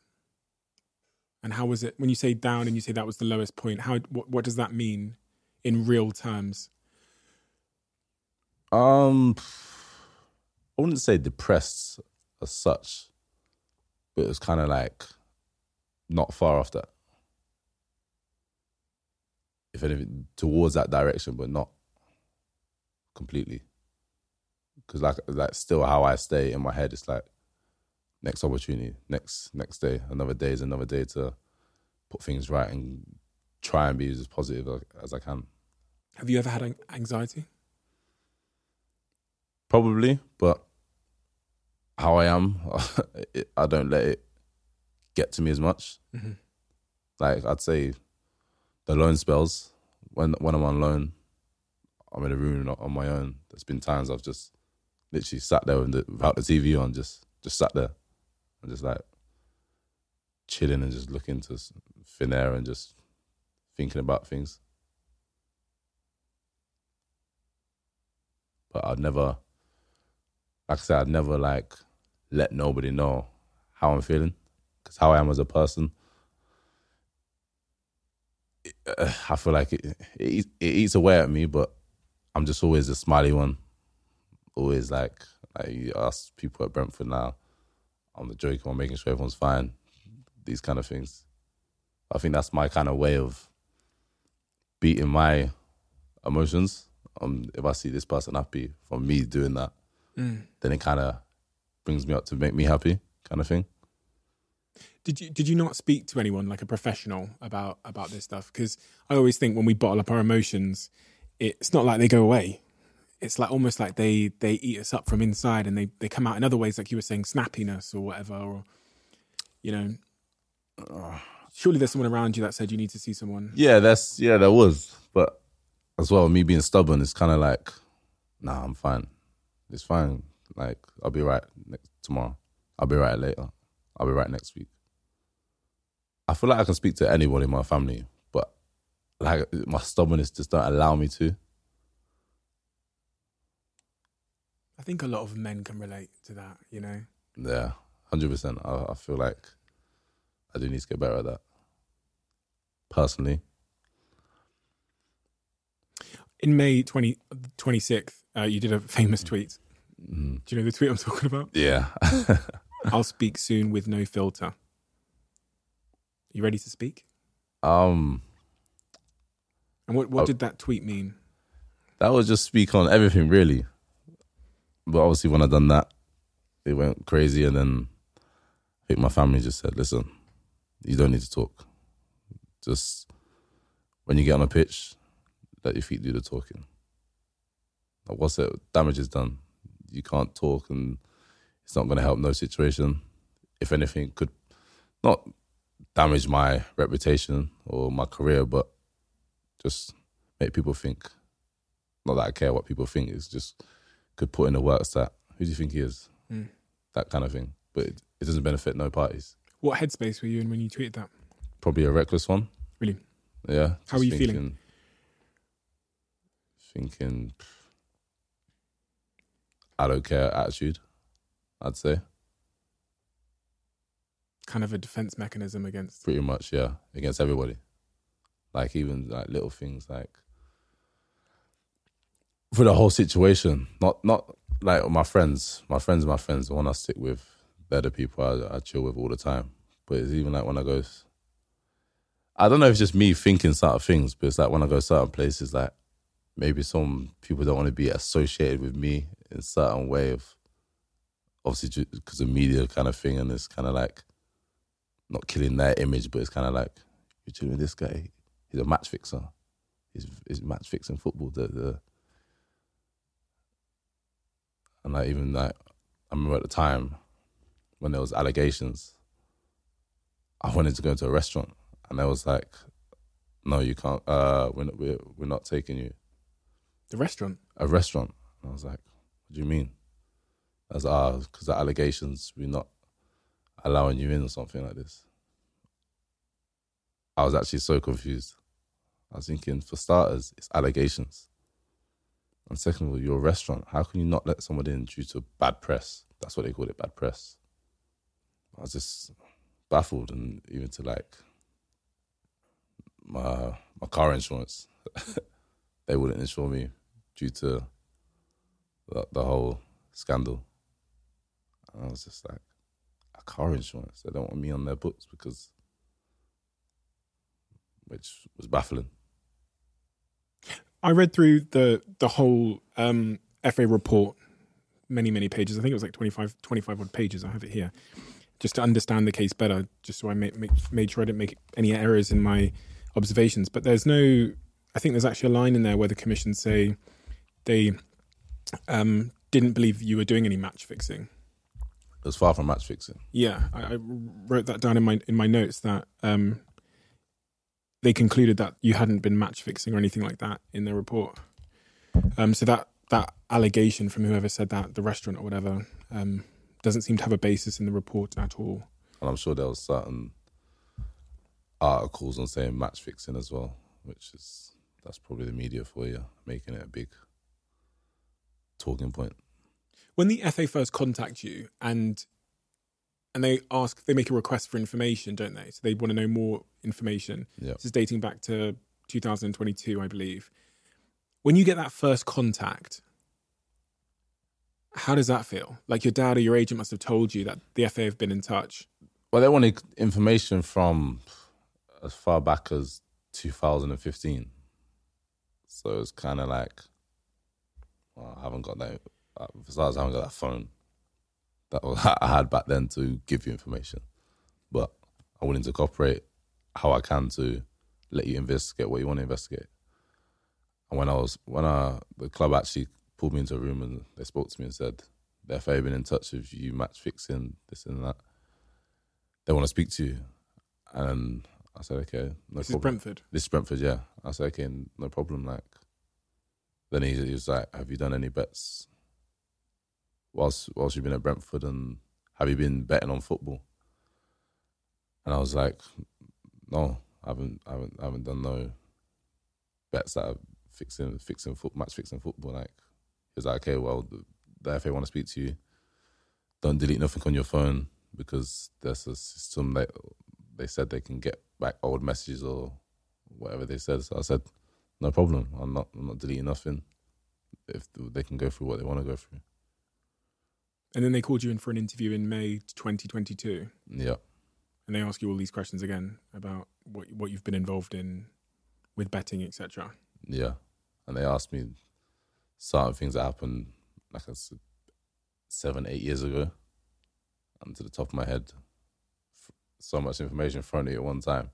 And how was it when you say down and you say that was the lowest point? How what, what does that mean in real terms? Um, I wouldn't say depressed as such, but it was kind of like not far off that. If anything, towards that direction, but not completely. Because like, like still how I stay in my head, it's like next opportunity, next next day, another day is another day to put things right and try and be as positive as I can. Have you ever had anxiety? Probably, but how I am, [LAUGHS] I don't let it get to me as much. Mm-hmm. Like I'd say, the loan spells when when I'm on loan, I'm in a room on my own. There's been times I've just literally sat there the, without the TV on, just just sat there and just like chilling and just looking to thin air and just thinking about things. But I'd never, like I said, I'd never like let nobody know how I'm feeling because how I am as a person. [SIGHS] I feel like it, it it eats away at me, but I'm just always a smiley one. Always like like you ask people at Brentford now, I'm the joker one, making sure everyone's fine. These kind of things. I think that's my kind of way of beating my emotions. Um, if I see this person happy from me doing that, then it kind of brings me up to make me happy, kind of thing. Did you did you not speak to anyone like a professional about about this stuff? Because I always think when we bottle up our emotions, it's not like they go away. It's like almost like they they eat us up from inside, and they they come out in other ways, like you were saying, snappiness or whatever, or you know. Surely there's someone around you that said you need to see someone. Yeah, that's yeah, there was, but as well, me being stubborn, it's kind of like, nah, I'm fine. It's fine. Like I'll be right next tomorrow. I'll be right later. I'll be right next week. I feel like I can speak to anyone in my family, but like my stubbornness just don't allow me to. I think a lot of men can relate to that. You know, Yeah, hundred percent. I, I feel like I do need to get better at that. Personally, in May 20, 26th, uh, you did a famous tweet. Do you know the tweet I'm talking about? yeah. [LAUGHS] I'll speak soon with no filter. You ready to speak? um, And what, what Oh. did that tweet mean? that was just speak on everything really. But obviously, when I done that, it went crazy, and then I think my family just said, "Listen, you don't need to talk. Just when you get on a pitch, let your feet do the talking. Like once the damage is done, you can't talk, and it's not going to help no situation. If anything, could not damage my reputation or my career, but just make people think. Not that I care what people think. It's just could put in the works that who do you think he is, hmm. that kind of thing. But it, it doesn't benefit no parties. What headspace were you in when you tweeted that? Probably a reckless one. Really? Yeah. How are you feeling? Thinking, I don't care attitude. I'd say Kind of a defense mechanism against. pretty much yeah against everybody. Like even like little things like for the whole situation. Not not like my friends. My friends, my friends. The one I stick with, they're the people I, I chill with all the time. But it's even like when I go. I don't know if it's just me thinking certain things, but it's like when I go certain places, like maybe some people don't want to be associated with me in certain way of, obviously because of media kind of thing, and it's kind of like not killing their image, but it's kind of like you're with this guy. He's a match fixer. He's he's match fixing football. The, the and like even like I remember at the time when there was allegations, I wanted to go to a restaurant, and they was like, "No, you can't. Uh, we're not, we're we're not taking you The restaurant. a restaurant." And I was like, "What do you mean?" I was like, "Ah, because the allegations, we're not allowing you in or something like this." I was actually so confused. I was thinking, for starters, it's allegations. And second of all, you're a restaurant. How can you not let someone in due to bad press? That's what they called it, bad press. I was just baffled, and even to like my my car insurance, [LAUGHS] they wouldn't insure me due to the, the whole scandal. And I was just like, a car insurance. They don't want me on their books because, which was baffling. I read through the the whole um, FA report many, many pages. I think it was like 25, 25 odd pages. I have it here, just to understand the case better, just so I made, make, made sure I didn't make any errors in my observations. But there's no, I think there's actually a line in there where the commission say they um, didn't believe you were doing any match fixing. It was far from match fixing. Yeah, I, I wrote that down in my in my notes that um, they concluded that you hadn't been match fixing or anything like that in their report. Um, so that that allegation from whoever said that, the restaurant or whatever, um, doesn't seem to have a basis in the report at all. And I'm sure there was certain articles on saying match fixing as well, which is that's probably the media for you, making it a big talking point. When the FA first contact you and and they ask, they make a request for information, don't they? So they want to know more information. Yeah. This is dating back to 2022, I believe. When you get that first contact, how does that feel? Like your dad or your agent must have told you that the FA have been in touch. Well, they wanted information from as far back as 2015. So it's kind of like, well, I haven't got that. uh, For starters, I haven't got that phone that [LAUGHS] I had back then to give you information. But I'm willing to cooperate how I can to let you investigate what you want to investigate. And when I was when I the club actually pulled me into a room and they spoke to me and said the FA been in touch with you, match fixing this and that. They want to speak to you, and I said okay, no This is. Brentford. This is Brentford, yeah. I said, okay, no problem. Like, then he, he was like, have you done any bets whilst whilst you've been at Brentford, and have you been betting on football? And I was like, no, I haven't, I haven't, I haven't done no bets that are fixing, fixing foot, match fixing football. Like, he like, okay, well, the, the FA want to speak to you. Don't delete nothing on your phone because there's a system that they said they can get back old messages or whatever they said. So I said, no problem. I'm not. I'm not deleting nothing. If they can go through what they want to go through. And then they called you in for an interview in May 2022. Yeah, And they ask you all these questions again about what what you've been involved in with betting, etc. yeah. And they asked me certain things that happened, like I said, seven, eight years ago. And to the top of my head, so much information thrown at you at one time.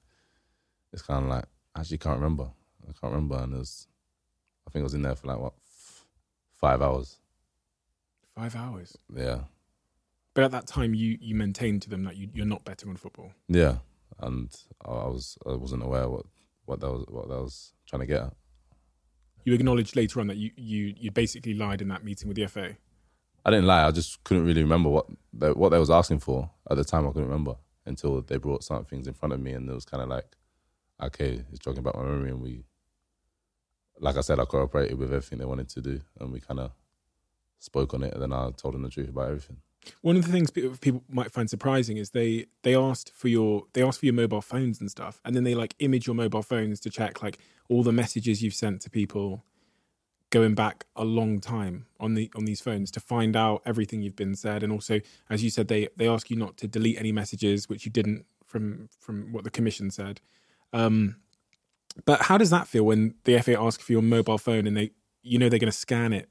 It's kind of like I actually can't remember. I can't remember, and it was, I think I was in there for like what, f- five hours. Five hours. Yeah, But at that time, you you maintained to them that you, you're not betting on football. Yeah, and I was I wasn't aware what what that was what that was trying to get at. You acknowledged later on that you you you basically lied in that meeting with the FA. I didn't lie. I just couldn't really remember what they, what they was asking for at the time. I couldn't remember until they brought some things in front of me, and it was kind of like, okay, it's jogging back my memory, and we, like I said, I cooperated with everything they wanted to do, and we kind of spoke on it, and then I told them the truth about everything. One of the things pe- people might find surprising is they they asked for your they asked for your mobile phones and stuff, and then they like image your mobile phones to check like all the messages you've sent to people going back a long time on the on these phones to find out everything you've been said, and also as you said they they ask you not to delete any messages which you didn't from from what the commission said. Um, but how does that feel when the FA ask for your mobile phone and they you know they're going to scan it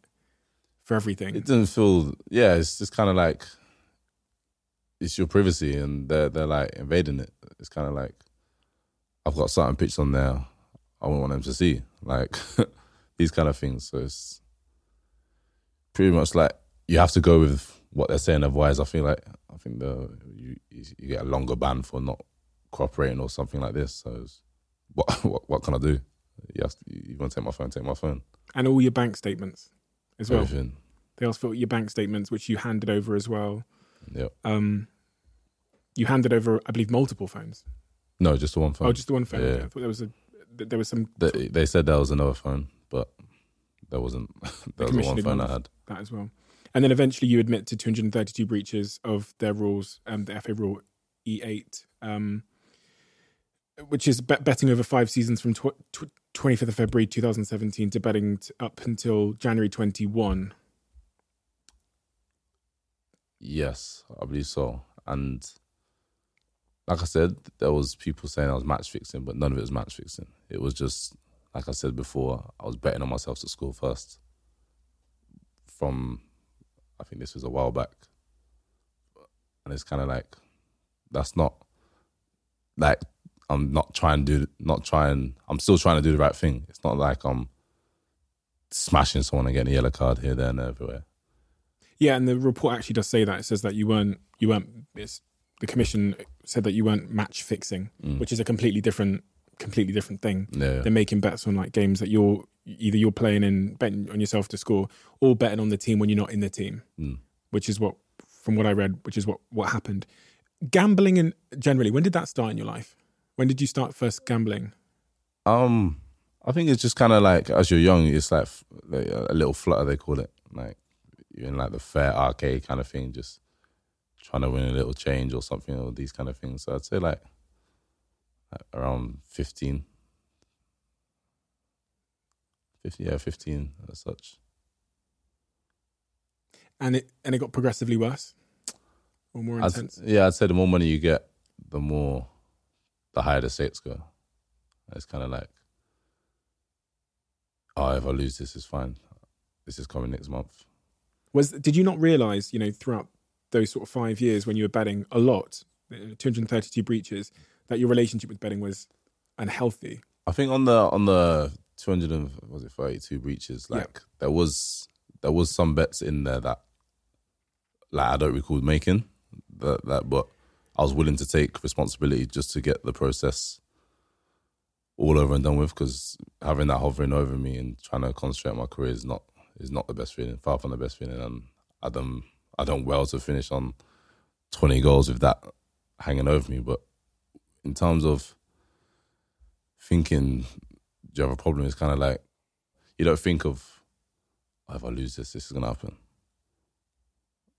for everything? It doesn't feel, yeah, it's just kind of like it's your privacy, and they're they're like invading it. It's kind of like I've got certain pictures on there I wouldn't want them to see, like [LAUGHS] these kind of things. So it's pretty much like you have to go with what they're saying. Otherwise, I feel like I think the you you get a longer ban for not cooperating or something like this. So it's, what [LAUGHS] what what can I do? You have to, you want to take my phone, take my phone. and all your bank statements as well. Everything. They asked for your bank statements, which you handed over as well. Yeah. Um, you handed over, I believe, multiple phones. No, just the one phone. Oh, just the one phone. Yeah. Okay. I thought there was a there was some They, they said there was another phone, but there wasn't. [LAUGHS] There was the one phone I had. that as well. And then eventually you admit to 232 breaches of their rules, um, the FA rule E8, um, which is bet- betting over five seasons from tw- tw- 25th of February 2017 to betting t- up until January 21. Yes, I believe so. And like I said, there was people saying I was match fixing, but none of it was match fixing. It was just like I said before, I was betting on myself to score first. From I think this was a while back, and it's kind of like that's not like I'm not trying to do not trying. I'm still trying to do the right thing. It's not like I'm smashing someone and getting a yellow card here, there, and everywhere. Yeah, and the report actually does say that. It says that you weren't you weren't. It's, the commission said that you weren't match fixing, which is a completely different completely different thing. Yeah. They're making bets on like games that you're either you're playing in betting on yourself to score or betting on the team when you're not in the team, which is what from what I read, which is what what happened. Gambling and generally, when did that start in your life? When did you start first gambling? Um, I think it's just kind of like as you're young, it's like, like a little flutter they call it. Like you're in like the fair arcade kind of thing, just trying to win a little change or something or these kind of things. So I'd say like, like around 15. 50, yeah, 15 as such. And it and it got progressively worse or more I'd, intense. yeah, I'd say the more money you get, the more, the higher the stakes go. It's kind of like, oh, if I lose this, is fine. This is coming next month. Was did you not realize, you know, throughout those sort of five years when you were betting a lot, uh, 232 breaches, that your relationship with betting was unhealthy? I think on the on the two hundred and was it thirty two breaches, like there was there was some bets in there that like I don't recall making that that but I was willing to take responsibility just to get the process all over and done with because having that hovering over me and trying to concentrate on my career is not is not the best feeling, far from the best feeling and I done well to finish on twenty goals with that hanging over me. But in terms of thinking do you have a problem? It's kind of like you don't think of oh, if I lose this, this is gonna happen.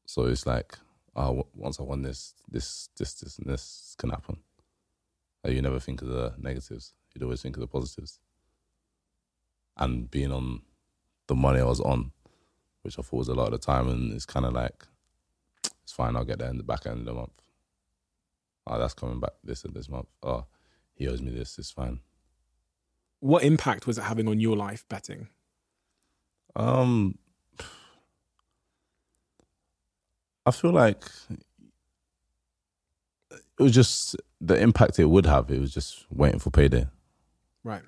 So it's like, oh, once I won this, this, this, this, and this can happen. Like you never think of the negatives. You'd always think of the positives. And being on the money I was on, which I thought was a lot of the time, and it's kind of like, it's fine. I'll get there in the back end of the month. Oh, that's coming back this and this month. Oh, he owes me this. It's fine. What impact was it having on your life betting? Um, I feel like it was just the impact it would have. It was just waiting for payday. Right.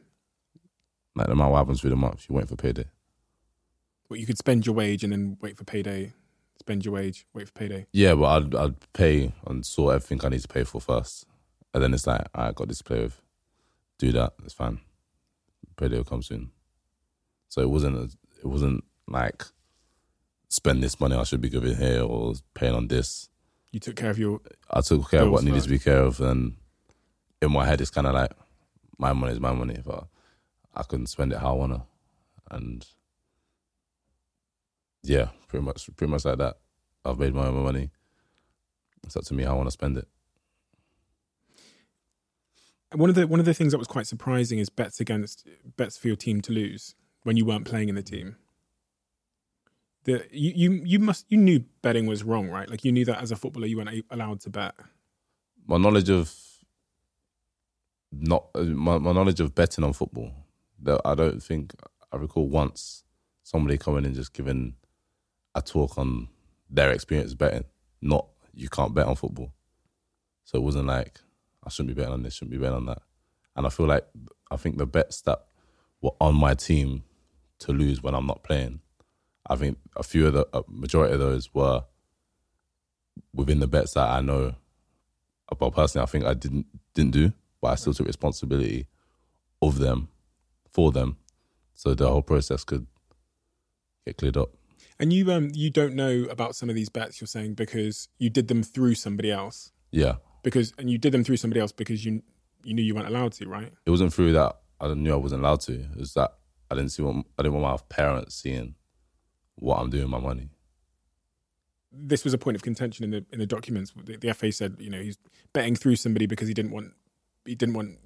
Like no matter what happens through the month, you're waiting for payday. But you could spend your wage and then wait for payday. Spend your wage, wait for payday. Yeah, but I'd I'd pay and sort everything I need to pay for first, and then it's like I got this to play with. Do that. It's fine. Payday will come soon. So it wasn't a, it wasn't like spend this money I should be giving here or paying on this. You took care of your I took care of what needed to be care of, and in my head, it's kind of like my money is my money, but I couldn't spend it how I wanna, and yeah, pretty much, pretty much like that. I've made my own money. It's up to me how I want to spend it. one of the one of the things that was quite surprising is bets against bets for your team to lose when you weren't playing in the team. The you you you must you knew betting was wrong, right? Like you knew that as a footballer you weren't allowed to bet. My knowledge of not my, my knowledge of betting on football. That I don't think I recall once somebody coming and just giving a talk on their experience betting. Not you can't bet on football. So it wasn't like I shouldn't be betting on this, shouldn't be betting on that. And I feel like I think the bets that were on my team to lose when I'm not playing, I think a few of the majority of those were within the bets that I know. But personally, I think I didn't didn't do, but I still took responsibility of them, for them, so the whole process could get cleared up. And you um you don't know about some of these bets you're saying because you did them through somebody else. Yeah, Because and you did them through somebody else because you you knew you weren't allowed to, right? it wasn't through that I knew I wasn't allowed to. It was that I didn't see what I didn't want my parents seeing what I'm doing with my money. this was a point of contention in the in the documents. The, the FA said, you know, he's betting through somebody because he didn't want he didn't want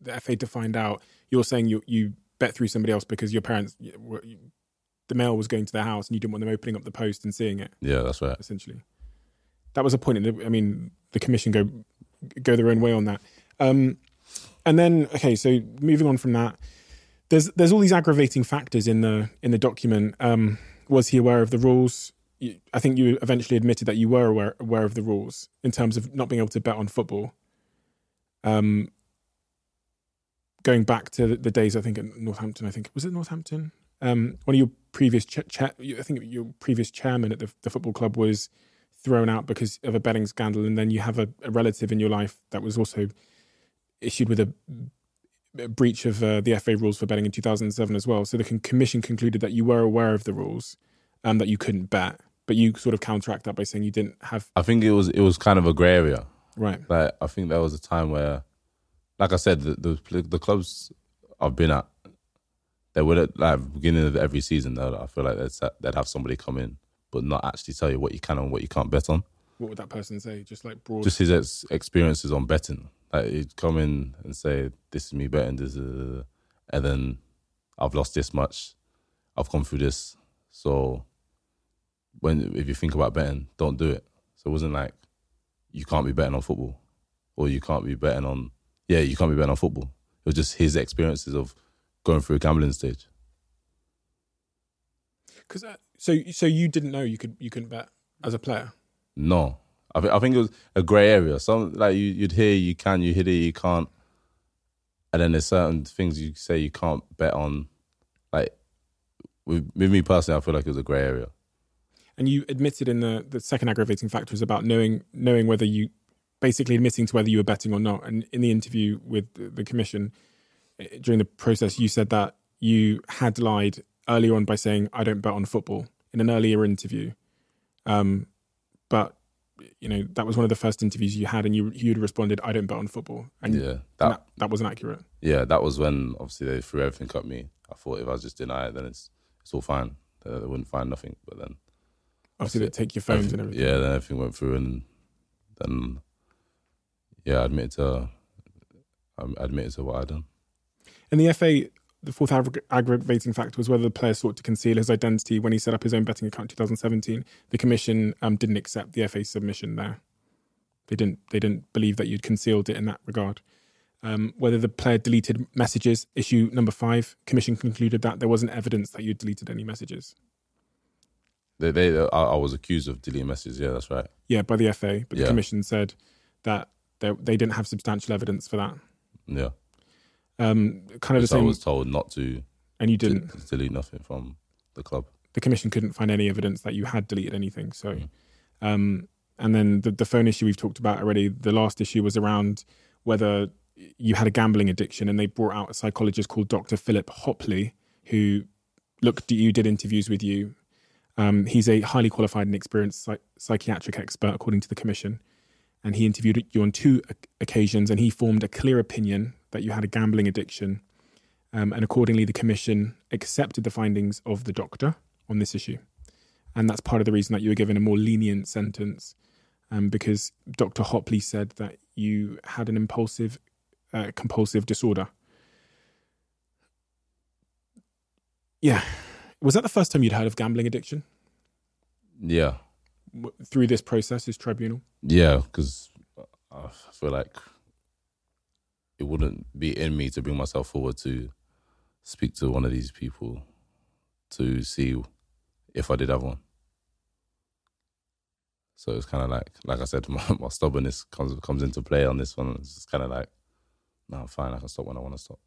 the FA to find out. You're saying you you bet through somebody else because your parents were, the mail was going to their house and you didn't want them opening up the post and seeing it. Yeah, that's right. Essentially, that was a point. In the, I mean, the commission go go their own way on that. Um, and then okay, so moving on from that, there's there's all these aggravating factors in the in the document. Um, was he aware of the rules? I think you eventually admitted that you were aware, aware of the rules in terms of not being able to bet on football. Um, going back to the, the days, I think at Northampton, I think was it Northampton? Um, one of your previous, cha- cha- I think your previous chairman at the, the football club was thrown out because of a betting scandal, and then you have a, a relative in your life that was also issued with a, a breach of uh, the FA rules for betting in 2007 as well. So the con- commission concluded that you were aware of the rules and that you couldn't bet, but you sort of counteract that by saying you didn't have I think it was it was kind of a grey area. right. Like I think there was a time where, like I said, the the, the clubs I've been at, they would at like beginning of every season. Though I feel like they'd they'd have somebody come in, but not actually tell you what you can and what you can't bet on. What would that person say? Just like broad. Just his ex- experiences on betting. Like he'd come in and say, "This is me betting this," is and then I've lost this much. I've come through this, so when if you think about betting, don't do it. So it wasn't like you can't be betting on football, or you can't be betting on yeah, you can't be betting on football. It was just his experiences of going through a gambling stage. Cause, uh, so so you didn't know you could you couldn't bet as a player. No, I think I think it was a grey area. Some like you, you'd hear you can, you hear it, you can't, and then there's certain things you say you can't bet on. Like with, with me personally, I feel like it was a grey area. And you admitted in the the second aggravating factor was about knowing knowing whether you basically admitting to whether you were betting or not. And in the interview with the, commission during the process, you said that you had lied earlier on by saying I don't bet on football in an earlier interview. Um, but you know that was one of the first interviews you had, and you you'd responded I don't bet on football, and Yeah, and that that, that wasn't accurate. yeah, that was when obviously they threw everything at me. I thought if I just deny it, then it's it's all fine. They, they wouldn't find nothing. But then Obviously, they take your phones and everything. yeah, then everything went through, and then yeah, I admitted to I admitted to what I'd done. In the FA, the fourth aggra- aggravating factor was whether the player sought to conceal his identity when he set up his own betting account in 2017. The commission um, didn't accept the FA submission there. They didn't. They didn't believe that you'd concealed it in that regard. Um, whether the player deleted messages, issue number five, commission concluded that there wasn't evidence that you'd deleted any messages. They, they, I, I was accused of deleting messages. Yeah, that's right. Yeah, by the FA, but the commission said that they, they didn't have substantial evidence for that. Yeah, Um, kind of the because I was told not to and you didn't. delete nothing from the club. the commission couldn't find any evidence that you had deleted anything. So, Mm. um, and then the, the phone issue we've talked about already. The last issue was around whether you had a gambling addiction, and they brought out a psychologist called Dr. Philip Hopley, who looked at you, did interviews with you. Um, he's a highly qualified and experienced psych- psychiatric expert, according to the commission. And he interviewed you on two occasions, and he formed a clear opinion that you had a gambling addiction. Um, and accordingly, the commission accepted the findings of the doctor on this issue. And that's part of the reason that you were given a more lenient sentence, um, because Dr. Hopley said that you had an impulsive, uh, compulsive disorder. Yeah. Was that the first time you'd heard of gambling addiction Yeah, through this process, this tribunal? yeah, because I feel like it wouldn't be in me to bring myself forward to speak to one of these people to see if I did have one. So it's kind of like, like I said, [LAUGHS] my, my stubbornness comes comes into play on this one. It's kind of like, no, fine, I can stop when I want to stop.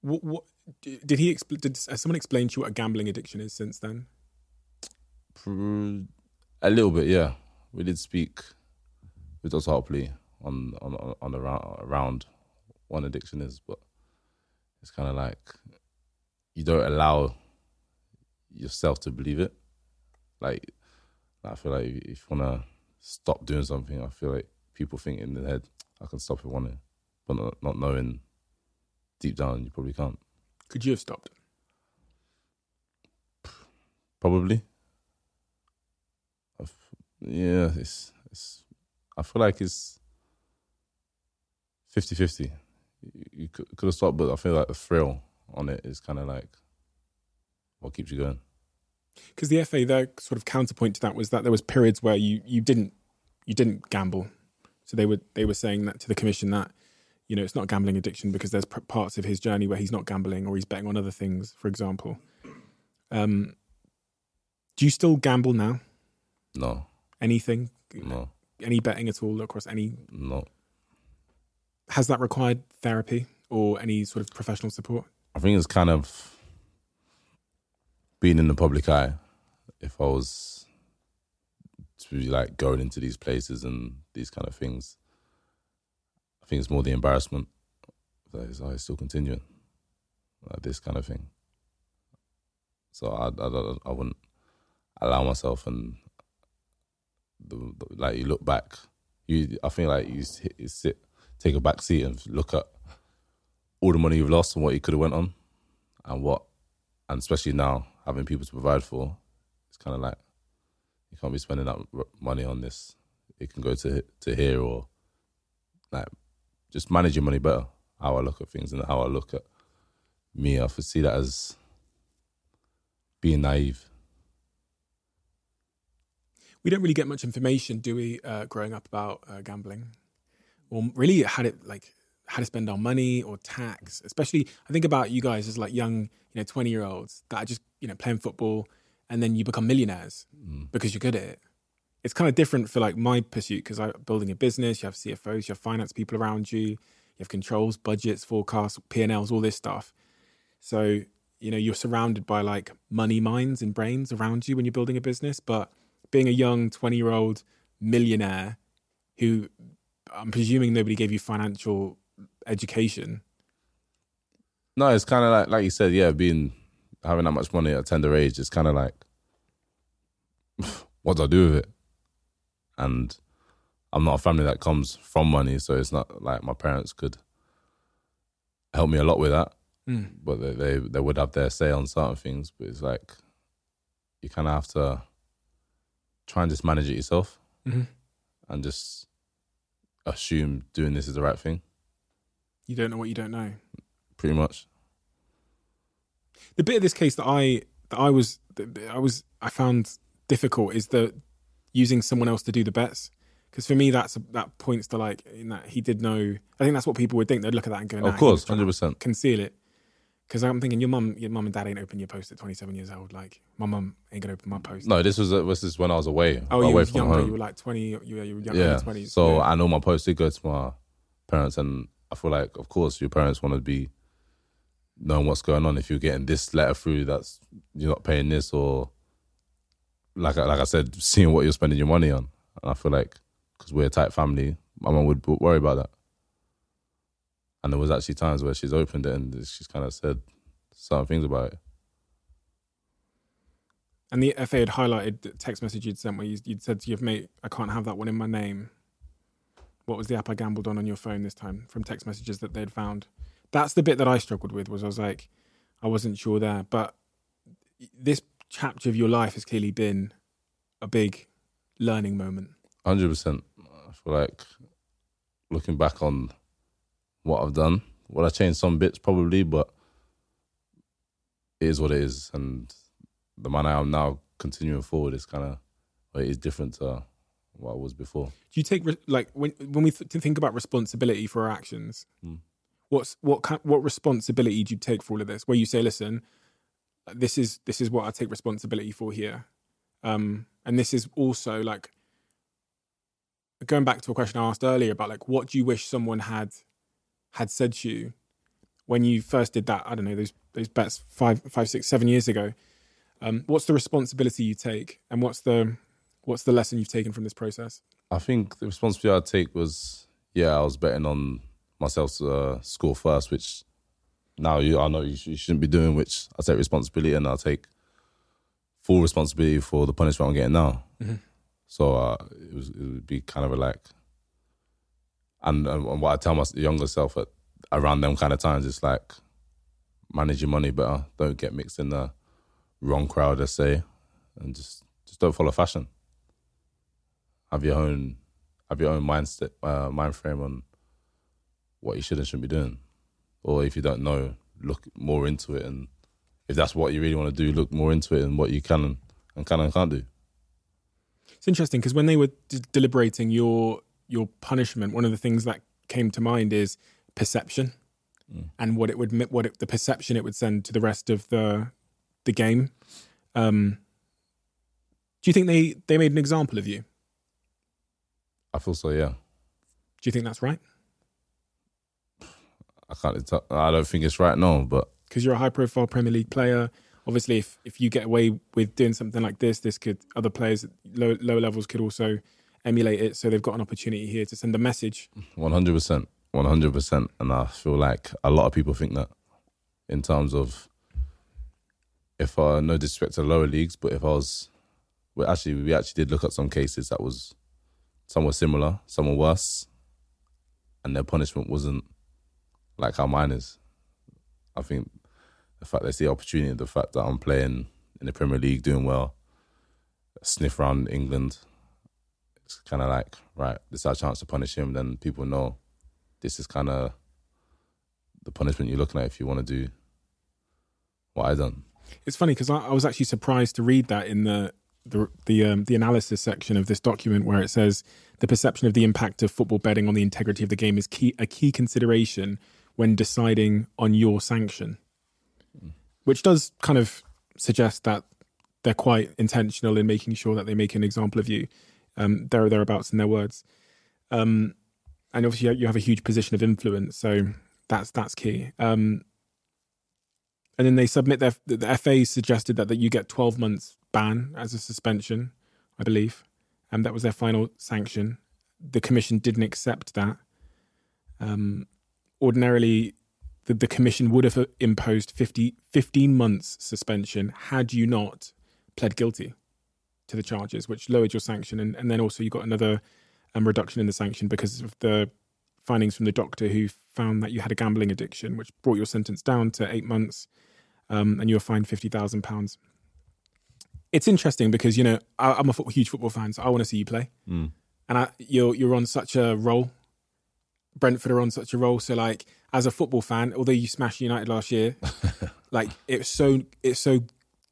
What, what did he? Expl- did has someone explain to you what a gambling addiction is since then? A little bit, yeah. We did speak with Dr. Hopley on on on the round, around what addiction is, but it's kind of like you don't allow yourself to believe it. Like, I feel like if you wanna stop doing something, I feel like people think in their head, I can stop if I want to, but not, not knowing deep down you probably can't. Could you have stopped? Probably. I've- Yeah, it's it's. I feel like it's 50-50. You, you could, could have stopped, but I feel like the thrill on it is kind of like what keeps you going. because the FA their sort of counterpoint to that was that there was periods where you you didn't you didn't gamble, so they were they were saying that to the commission that you know it's not gambling addiction because there's parts of his journey where he's not gambling or he's betting on other things, for example. Um, Do you still gamble now? No, Anything? no, Any betting at all across any? no. Has that required therapy or any sort of professional support? I think it's kind of being in the public eye. If I was to be like going into these places and these kind of things, I think it's more the embarrassment that is I still continuing like this kind of thing. So I, I, I wouldn't allow myself and the, the, like you look back, you I think like you sit, take a back seat and look at all the money you've lost and what you could have went on, and what, and especially now having people to provide for, it's kind of like you can't be spending that money on this. It can go to to here or like just manage your money better. How I look at things and how I look at me, I see that as being naive. We don't really get much information, do we, uh, growing up about uh, gambling, or really how to like how to spend our money or tax. Especially, I think about you guys as like young, you know, twenty year olds that are just you know playing football, and then you become millionaires mm. because you're good at it. It's kind of different for like my pursuit because I'm building a business. You have CFOs, you have finance people around you, you have controls, budgets, forecasts, P and Ls, all this stuff. So you know you're surrounded by like money minds and brains around you when you're building a business, but being a young 20 year old millionaire who I'm presuming nobody gave you financial education. No, it's kind of like like you said, yeah, being having that much money at a tender age, it's kind of like, [SIGHS] what do I do with it? And I'm not a family that comes from money, so it's not like my parents could help me a lot with that. But they, they they would have their say on certain things. But it's like you kind of have to try and just manage it yourself, Mhm. and just assume doing this is the right thing. You don't know what you don't know. Pretty much. The bit of this case that I that I was that I was I found difficult is the using someone else to do the bets. Because for me, that's that points to like in that he did know. I think that's what people would think. They'd look at that and go, nah, Of course, to 100%. conceal it." Because I'm thinking your mum, your mum and dad ain't open your post at 27 years old. Like my mum ain't gonna open my post. No, this was uh, this is when I was away. oh, you away were from younger. home. You were like 20. You were, you were young, yeah. 20s. So yeah. I know my post did go to my parents, and I feel like, of course, your parents want to be knowing what's going on. If you're getting this letter through, that's you're not paying this, or like like I said, seeing what you're spending your money on. And I feel like because we're a tight family, my mum would worry about that. And there was actually times where she's opened it and she's kind of said certain things about it. And the FA had highlighted the text message you'd sent where you, you'd said to your mate, I can't have that one in my name. What was the app I gambled on on your phone this time from text messages that they'd found? That's the bit that I struggled with was I was like, I wasn't sure there. But this chapter of your life has clearly been a big learning moment. Hundred percent. I feel like looking back on what I've done, would I change some bits probably, but it is what it is, and the man I am now, continuing forward, is kind of it is different to what I was before. Do you take re- like when when we th- think about responsibility for our actions? Hmm. What's what kind, what responsibility do you take for all of this? Where you say, listen, this is this is what I take responsibility for here, um, and this is also like going back to a question I asked earlier about like what do you wish someone had had said to you when you first did that? I don't know those those bets five five six seven years ago. Um, what's the responsibility you take, and what's the what's the lesson you've taken from this process? I think the responsibility I'd take was, yeah, I was betting on myself to uh, score first, which now you, I know you, you shouldn't be doing, which I take responsibility and I'll take full responsibility for the punishment I'm getting now. So uh, it, was, it would be kind of a like, and, and what I tell my younger self at around them kind of times, it's like, manage your money better. Don't get mixed in the wrong crowd, let's say, and just just don't follow fashion. Have your own have your own mindset uh, mind frame on what you should and shouldn't be doing. Or if you don't know look more into it and if that's what you really want to do look more into it and what you can and, can and can't do. It's interesting because when they were deliberating your your punishment, one of the things that came to mind is perception and what it would what it, the perception it would send to the rest of the the game. Um, do you think they they made an example of you? I feel so. Yeah. Do you think that's right? I can't. I don't think it's right. No, but Because you're a high profile Premier League player. Obviously, if if you get away with doing something like this, this could other players at low lower levels could also emulate it. So they've got an opportunity here to send a message. One hundred percent, one hundred percent, and I feel like a lot of people think that in terms of if I no disrespect to lower leagues, but if I was, well, actually, we actually did look at some cases that was some were similar, some were worse, and their punishment wasn't like how mine is. I think the fact they see opportunity, the fact that I'm playing in the Premier League, doing well, sniff around England, it's kind of like right, this is our chance to punish him. Then people know this is kind of the punishment you're looking at if you want to do what I done. It's funny because I, I was actually surprised to read that in the the the, um, the analysis section of this document where it says the perception of the impact of football betting on the integrity of the game is key a key consideration when deciding on your sanction, which does kind of suggest that they're quite intentional in making sure that they make an example of you. Um, there or thereabouts in their words, um, and obviously you have a huge position of influence, so that's that's key. Um, and then they submit their the FA suggested that, that you get 12 months ban as a suspension, I believe, and that was their final sanction. The commission didn't accept that. Um, ordinarily, the, the commission would have imposed 50, 15 months suspension had you not pled guilty to the charges, which lowered your sanction, and, and then also you got another um, reduction in the sanction because of the findings from the doctor who found that you had a gambling addiction, which brought your sentence down to eight months, um, and you were fined fifty thousand pounds. It's interesting because you know I, I'm a football, huge football fan, so I want to see you play, and I, you're you're on such a roll. Brentford are on such a roll, so like as a football fan, although you smashed United last year, [LAUGHS] like it's so it's so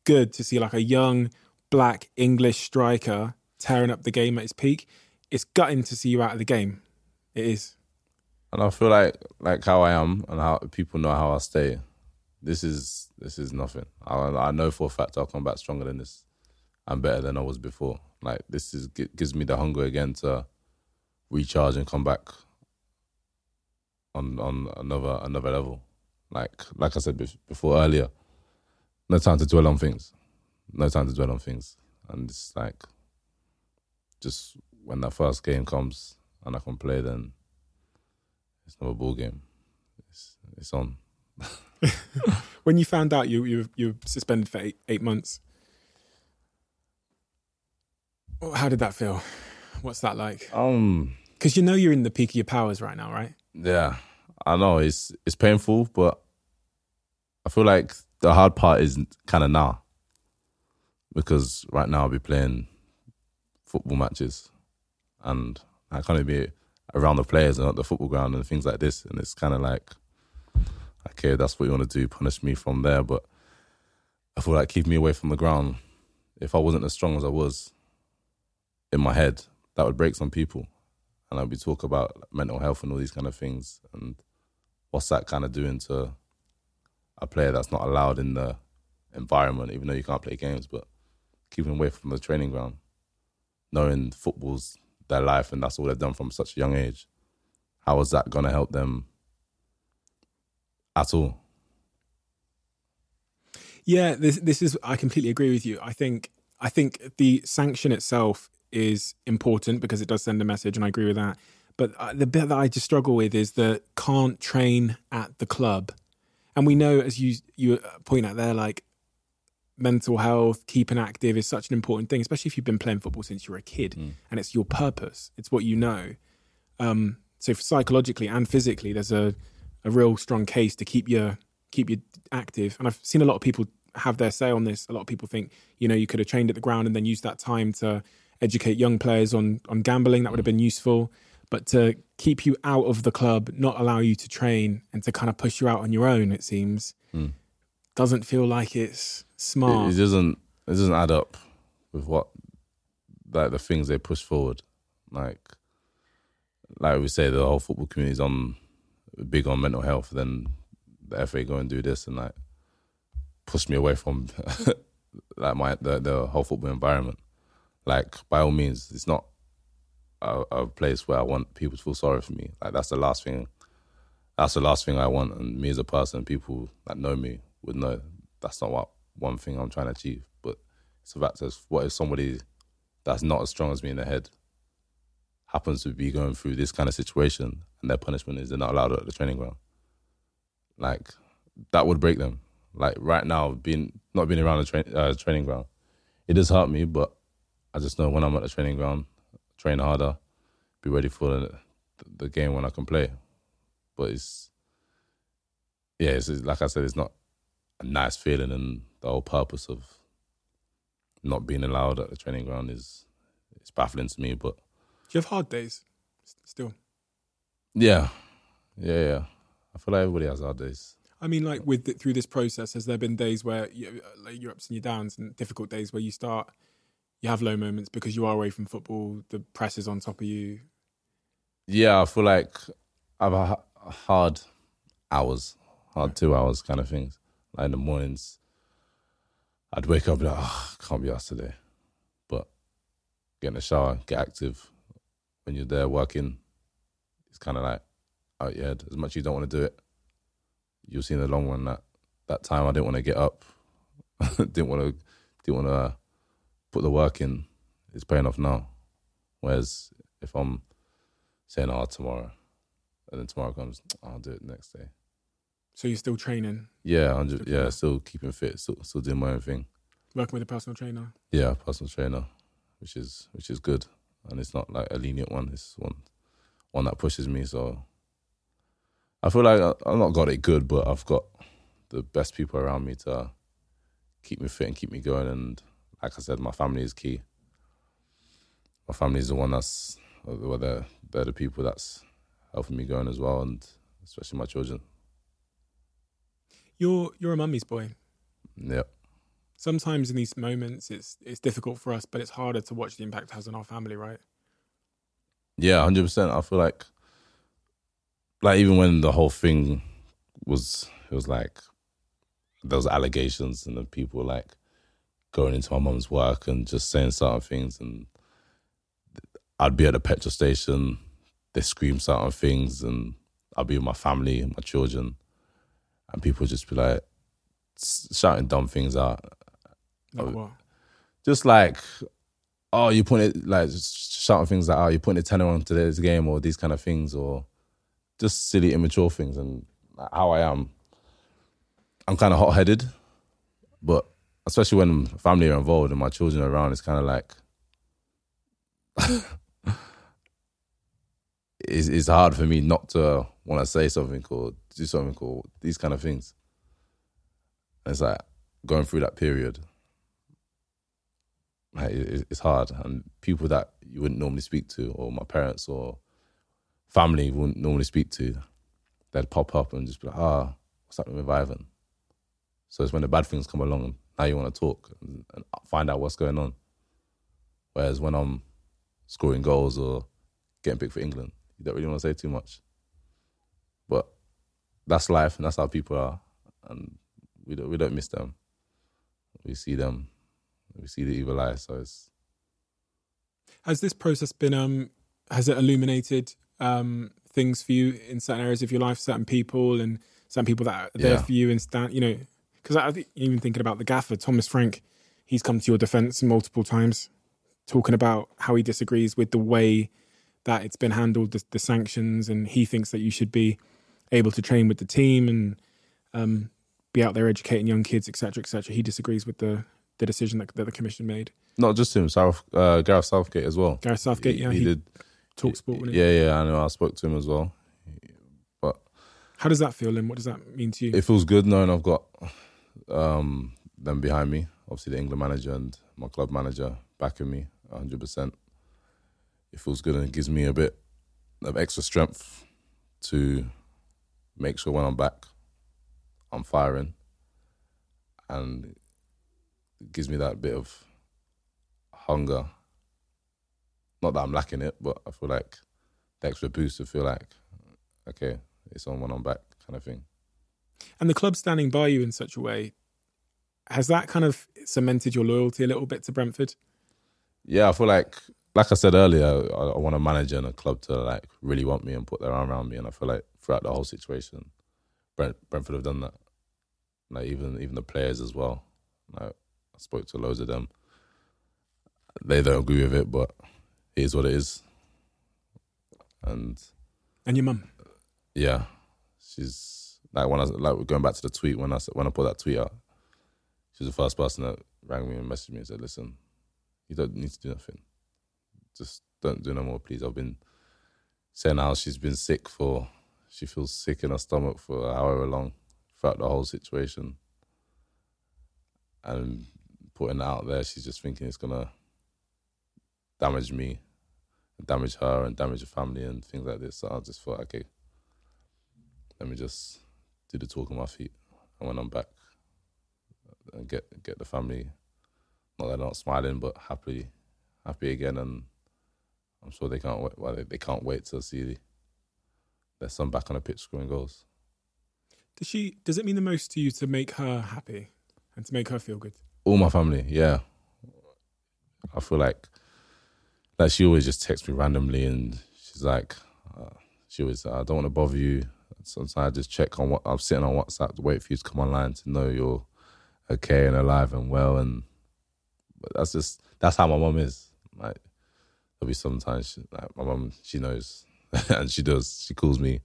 good to see like a young black English striker tearing up the game at its peak. It's gutting to see you out of the game. It is. And I feel like like how I am and how people know how I stay. This is this is nothing. I, I know for a fact I'll come back stronger than this and better than I was before. Like this is gives me the hunger again to recharge and come back on on another another level. Like like I said before earlier, no time to dwell on things. No time to dwell on things. And it's like just when that first game comes and I can play, then it's not a ball game. It's it's on. [LAUGHS] When you found out you you you were suspended for eight eight months, how did that feel? What's that like? Um, Because you know you're in the peak of your powers right now, right? yeah, I know it's it's painful, but I feel like the hard part is kind of now because right now I'll be playing football matches, and I can't even be around the players and at the football ground and things like this, and it's kind of like, okay, that's what you want to do, punish me from there, but I feel like keep me away from the ground. If I wasn't as strong as I was in my head, that would break some people. And I'd be talk about mental health and all these kind of things. And what's that kind of doing to a player that's not allowed in the environment, even though you can't play games, but keeping away from the training ground, knowing football's their life and that's all they've done from such a young age. How is that going to help them at all? Yeah, this this is I completely agree with you. I think I think the sanction itself is important because it does send a message, and I agree with that. But uh, the bit that I just struggle with is the can't train at the club, and we know as you you point out there, like mental health, keeping active is such an important thing, especially if you've been playing football since you were a kid, and it's your purpose, it's what you know. Um, so psychologically and physically, there's a a real strong case to keep you keep you active. And I've seen a lot of people have their say on this. A lot of people think, you know, you could have trained at the ground and then used that time to educate young players on on gambling. That would have been useful. But to keep you out of the club, not allow you to train, and to kind of push you out on your own, it seems, doesn't feel like it's smart. It, it doesn't it doesn't add up with what like the things they push forward. Like like we say, the whole football community is on big on mental health. Then the FA go and do this and like push me away from [LAUGHS] like my the, the whole football environment. Like by all means, it's not a, a place where I want people to feel sorry for me. Like that's the last thing. That's the last thing I want. And me as a person, people that know me would know that's not what one thing I'm trying to achieve. But fact that what if somebody that's not as strong as me in the head happens to be going through this kind of situation and their punishment is they're not allowed at the training ground. Like that would break them. Like right now, being not being around the train, uh, training ground, it does hurt me. But I just know when I'm at the training ground, train harder, be ready for the, the game when I can play. But it's yeah, it's, like I said, it's not nice feeling, and the whole purpose of not being allowed at the training ground is it's baffling to me. But Do you have hard days still? yeah, yeah, yeah. I feel like everybody has hard days. I mean, like with the, through this process, has there been days where you, uh, like your ups and your downs, and difficult days where you start, you have low moments because you are away from football, the press is on top of you. Yeah, I feel like I've had hard hours, hard two hours kind of things. Like in the mornings, I'd wake up and be like, oh, can't be us today. But get in the shower, get active. When you're there working, it's kind of like out your head. As much as you don't want to do it, you'll see in the long run that that time I didn't want to get up, [LAUGHS] didn't want to, didn't want to put the work in. It's paying off now. Whereas if I'm saying, "Oh, tomorrow," and then tomorrow comes, I'll do it next day. So you're still training, Yeah, I'm just, yeah, still keeping fit, still, still doing my own thing. working with a personal trainer. Yeah, personal trainer, which is which is good, and it's not like a lenient one. It's one one that pushes me. So I feel like I- I've not got it good, but I've got the best people around me to keep me fit and keep me going. And like I said, my family is key. My family is the one that's well, they're they're the people that's helping me going as well, and especially my children. You're you're a mummy's boy. Yeah. Sometimes in these moments, it's it's difficult for us, but it's harder to watch the impact it has on our family, right? Yeah, hundred percent. I feel like, like even when the whole thing was, it was like those allegations and the people like going into my mum's work and just saying certain things, and I'd be at the petrol station, they scream certain things, and I'd be with my family and my children, and people just be like shouting dumb things out, Like Oh. what? just like, oh, you put it like shouting things like, oh, you putting a tenner on today's game or these kind of things or just silly immature things and how I am. I'm kind of hot headed, but especially when family are involved and my children are around, it's kind of like [LAUGHS] [LAUGHS] it's, it's hard for me not to want to say something or do something or these kind of things. And it's like going through that period like, it- it's hard. And people that you wouldn't normally speak to, or my parents or family wouldn't normally speak to, they'd pop up and just be like, ah, what's happening with Ivan? So it's when the bad things come along, now you want to talk and, and find out what's going on. Whereas when I'm scoring goals or getting picked for England, you don't really want to say too much. But that's life and that's how people are. And we don't, we don't miss them. We see them we see the evil eye. So it's Has this process been um has it illuminated um things for you in certain areas of your life, certain people and certain people that are there Yeah. for you and stand you know because I think even thinking about the gaffer Thomas Frank, he's come to your defence multiple times, talking about how he disagrees with the way that it's been handled, the, the sanctions, and he thinks that you should be able to train with the team and um, be out there educating young kids, etc., etc. He disagrees with the the decision that, that the commission made. not just him, South, uh, Gareth Southgate as well. Gareth Southgate, yeah, he, he, did. talk sport. he? Yeah, yeah, I know. I spoke to him as well. But How does that feel, Lynn? What does that mean to you? it feels good knowing I've got um, them behind me. Obviously, the England manager and my club manager backing me 100%. It feels good and it gives me a bit of extra strength to make sure when I'm back, I'm firing. And it gives me that bit of hunger. Not that I'm lacking it, but I feel like the extra boost to feel like, okay, it's on when I'm back kind of thing. and the club standing by you in such a way, has that kind of cemented your loyalty a little bit to Brentford? yeah, I feel like, like I said earlier, I, I want a manager and a club to like really want me and put their arm around me. And I feel like throughout the whole situation, Brent, Brentford have done that. Like even even the players as well. Like I spoke to loads of them. They don't agree with it, but it is what it is. And And your mum. yeah, she's like when I was like going back to the tweet when I when I put that tweet out, she was the first person that rang me and messaged me and said, "Listen, you don't need to do nothing. Just don't do no more, please." I've been saying how she's been sick for, she feels sick in her stomach for however long throughout the whole situation, and putting that out there, she's just thinking it's gonna damage me, damage her, and damage the family and things like this. So I just thought, okay, let me just do the talk on my feet. And when I'm back, and get get the family, not that they're not smiling, but happy, happy again. And I'm sure they can't wait. Well, they, they can't wait to see their son back on the pitch scoring goals. Does she? Does it mean the most to you to make her happy and to make her feel good? All my family, yeah. I feel like, like she always just texts me randomly, and she's like, uh, she always, I don't want to bother you. Sometimes I just check on what I'm sitting on WhatsApp to wait for you to come online to know you're okay and alive and well. And but that's just that's how my mom is. Like there'll be sometimes like my mum, she knows, [LAUGHS] and she does. She calls me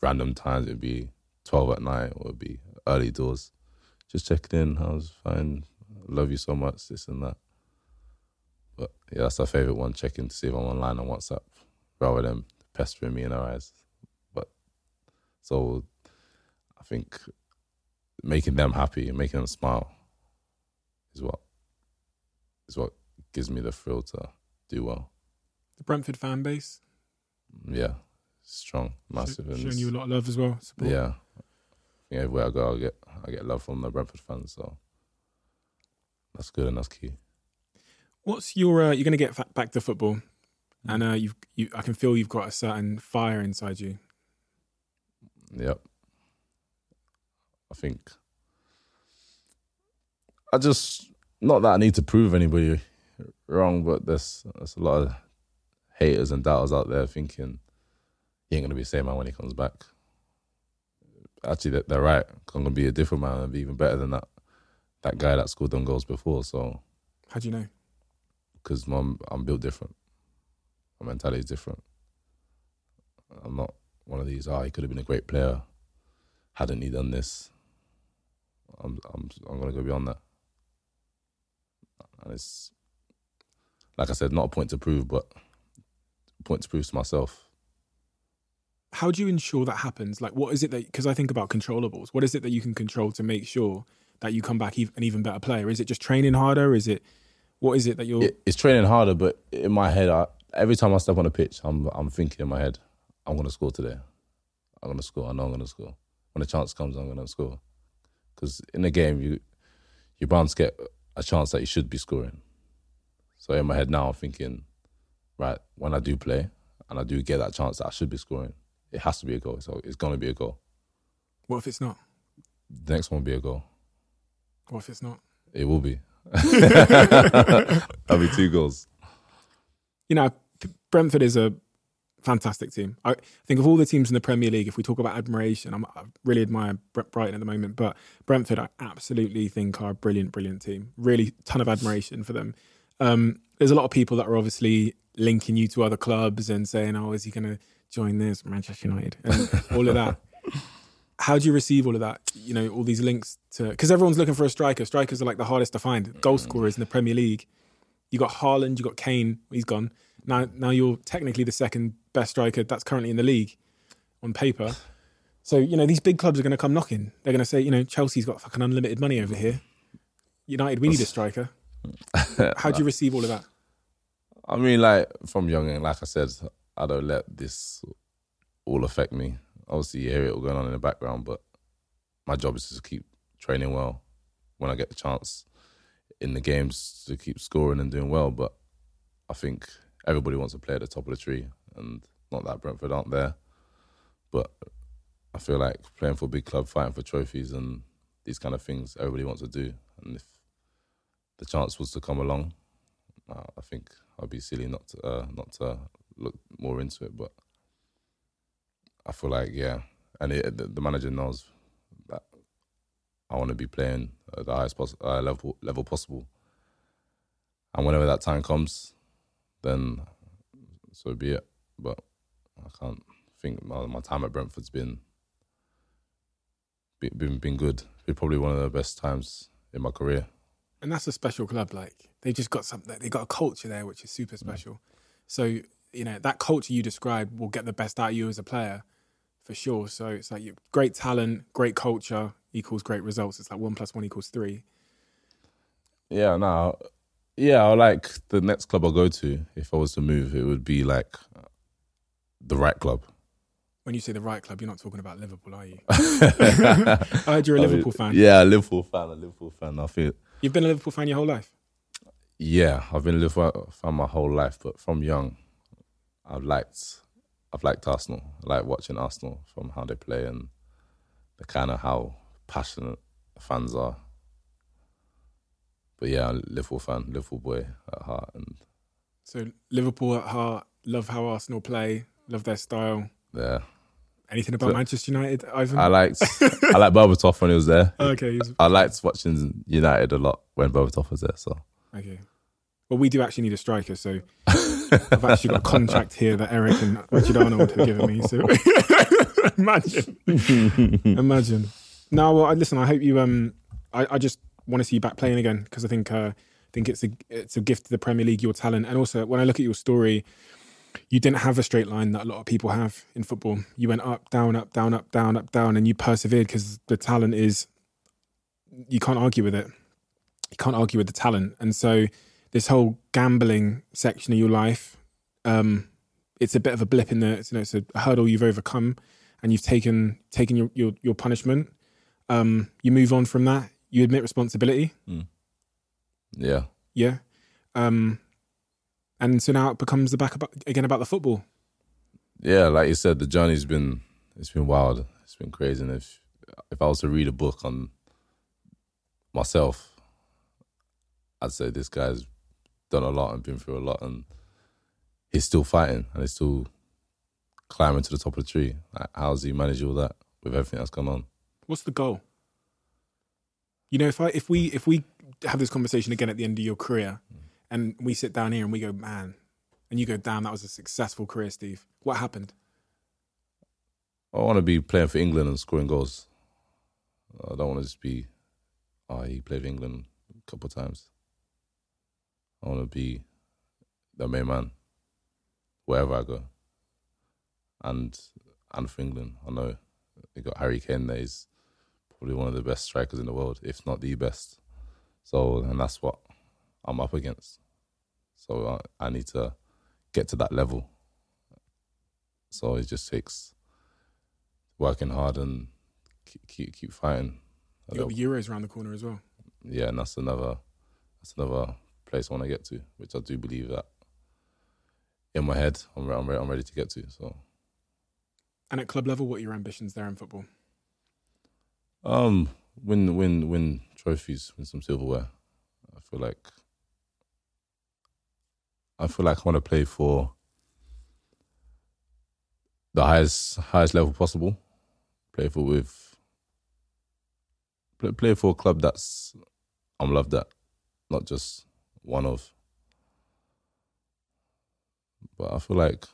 random times. It'd be twelve at night or it'd be early doors. Just checking in. I was fine. Love you so much. This and that. But yeah, that's our favorite one. Checking to see if I'm online on WhatsApp, rather than pestering me in her eyes. But so I think making them happy and making them smile is what is what gives me the thrill to do well. The Brentford fan base Yeah, strong, massive, and showing you a lot of love as well. Support. yeah. I think everywhere I go, I get I get love from the Brentford fans, so that's good and that's key. What's your? Uh, you're going to get fa- back to football, Mm. and uh, you've. You, I can feel you've got a certain fire inside you. Yep. I think I just not that I need to prove anybody wrong, but there's there's a lot of haters and doubters out there thinking he ain't gonna be the same man when he comes back. Actually, they- they're right. I'm gonna be a different man and be even better than that that guy that scored them goals before. So How do you know? because I'm I'm built different, my mentality is different. I'm not one of these. Oh, he could have been a great player. Hadn't he done this? I'm I'm I'm gonna go beyond that. And it's like I said, not a point to prove, but a point to prove to myself. How do you ensure that happens? Like, what is it that? Because I think about controllables. What is it that you can control to make sure that you come back an even better player? Is it just training harder? Is it what is it that you're? It, it's training harder, but in my head, I, every time I step on a pitch, I'm I'm thinking in my head, I'm gonna score today. I'm gonna score. I know I'm gonna score. When the chance comes, I'm gonna score. Because in the game, you you're bound to get a chance that you should be scoring. So in my head now, I'm thinking, right, when I do play and I do get that chance that I should be scoring, it has to be a goal. So it's gonna be a goal. what if it's not? The next one will be a goal. What if it's not? It will be. [LAUGHS] That'll be two goals. You know, Brentford is a fantastic team. I think of all the teams in the Premier League, if we talk about admiration, I'm, I really admire Brighton at the moment, but Brentford, I absolutely think are a brilliant, brilliant team. Really, ton of admiration for them. Um, there's a lot of people that are obviously linking you to other clubs and saying, "Oh, is he going to join this Manchester United?" and all of that. [LAUGHS] How do you receive all of that? You know, all these links to because everyone's looking for a striker. Strikers are like the hardest to find. Goal scorers in the Premier League. You got Haaland, you got Kane. He's gone. Now, now you're technically the second best striker that's currently in the league on paper. So you know these big clubs are going to come knocking. They're going to say, you know, Chelsea's got fucking unlimited money over here. United, we need a striker. How do you [LAUGHS] receive all of that? I mean, like from young, and like I said, I don't let this all affect me. Obviously, you hear it all going on in the background, but my job is to keep training well when I get the chance in the games to keep scoring and doing well. But I think everybody wants to play at the top of the tree, and not that Brentford aren't there, but I feel like playing for a big club, fighting for trophies, and these kind of things, everybody wants to do. And if the chance was to come along, uh, I think I'd be silly not to uh, not to look more into it. But I feel like yeah, and it, the, the manager knows that I want to be playing at the highest poss- uh, level level possible. And whenever that time comes, then so be it. But I can't think my, my time at Brentford's been been been, good. Been probably one of the best times in my career. And that's a special club. Like they just got something. They got a culture there which is super mm. special. So you know that culture you described will get the best out of you as a player, for sure. So it's like great talent, great culture equals great results. It's like one plus one equals three. Yeah, no, yeah, I like the next club I go to. If I was to move, it would be like the right club. When you say the right club, you're not talking about Liverpool, are you? [LAUGHS] [LAUGHS] I heard you're a I mean, Liverpool fan. Yeah, a Liverpool fan, a Liverpool fan. I feel You've been a Liverpool fan your whole life. yeah, I've been a Liverpool fan my whole life, but from young, I've liked, I've liked Arsenal. I like watching Arsenal from how they play and the kind of how passionate the fans are. But yeah, I'm a Liverpool fan, Liverpool boy at heart, and So Liverpool at heart, love how Arsenal play, love their style. yeah, Anything about So- Manchester United, Ivan? I liked, I liked Berbatov when he was there. [LAUGHS] okay, he's- I liked watching United a lot when Berbatov was there. So okay. Well, we do actually need a striker, so I've actually got a contract here that Erik and Richard Arnold have given me. So [LAUGHS] imagine, imagine. No, well, I- listen. I hope you. Um, I, I just want to see you back playing again because I think uh, I think it's a it's a gift to the Premier League, your talent, and also when I look at your story, you didn't have a straight line that a lot of people have in football. You went up, down, up, down, up, down, up, down, and you persevered because the talent is. You can't argue with it. You can't argue with the talent, and so this whole gambling section of your life, um, it's a bit of a blip in the. You know, it's a hurdle you've overcome, and you've taken taken your your, your punishment. Um, you move on from that. You admit responsibility. yeah, Yeah. Um, and so now it becomes the back about, again about the football. yeah. Like you said, the journey's been it's been wild. It's been crazy. And if if I was to read a book on myself, I'd say this guy's done a lot and been through a lot, and he's still fighting and he's still climbing to the top of the tree. Like, how's he manage all that with everything that's gone on? What's the goal? You know, if I if we if we have this conversation again at the end of your career, mm. And we sit down here and we go, man, and you go, damn, that was a successful career, Steve. What happened? I want to be playing for England and scoring goals. I don't want to just be, oh, he played for England a couple of times. I want to be the main man wherever I go. And and for England, I know you got Harry Kane there. He's probably one of the best strikers in the world, if not the best. So, and that's what I'm up against. So I, I need to get to that level. So it just takes working hard and keep keep, keep fighting. You got the Euros around the corner as well. yeah, and that's another that's another place I want to get to, which I do believe that in my head I'm re- I'm, re- I'm ready to get to. So, And at club level, what are your ambitions there in football? um, win win win trophies, win some silverware. I feel like I feel like I want to play for the highest highest level possible. Play for with play, play for a club that's I'm loved at, not just one of. But I feel like,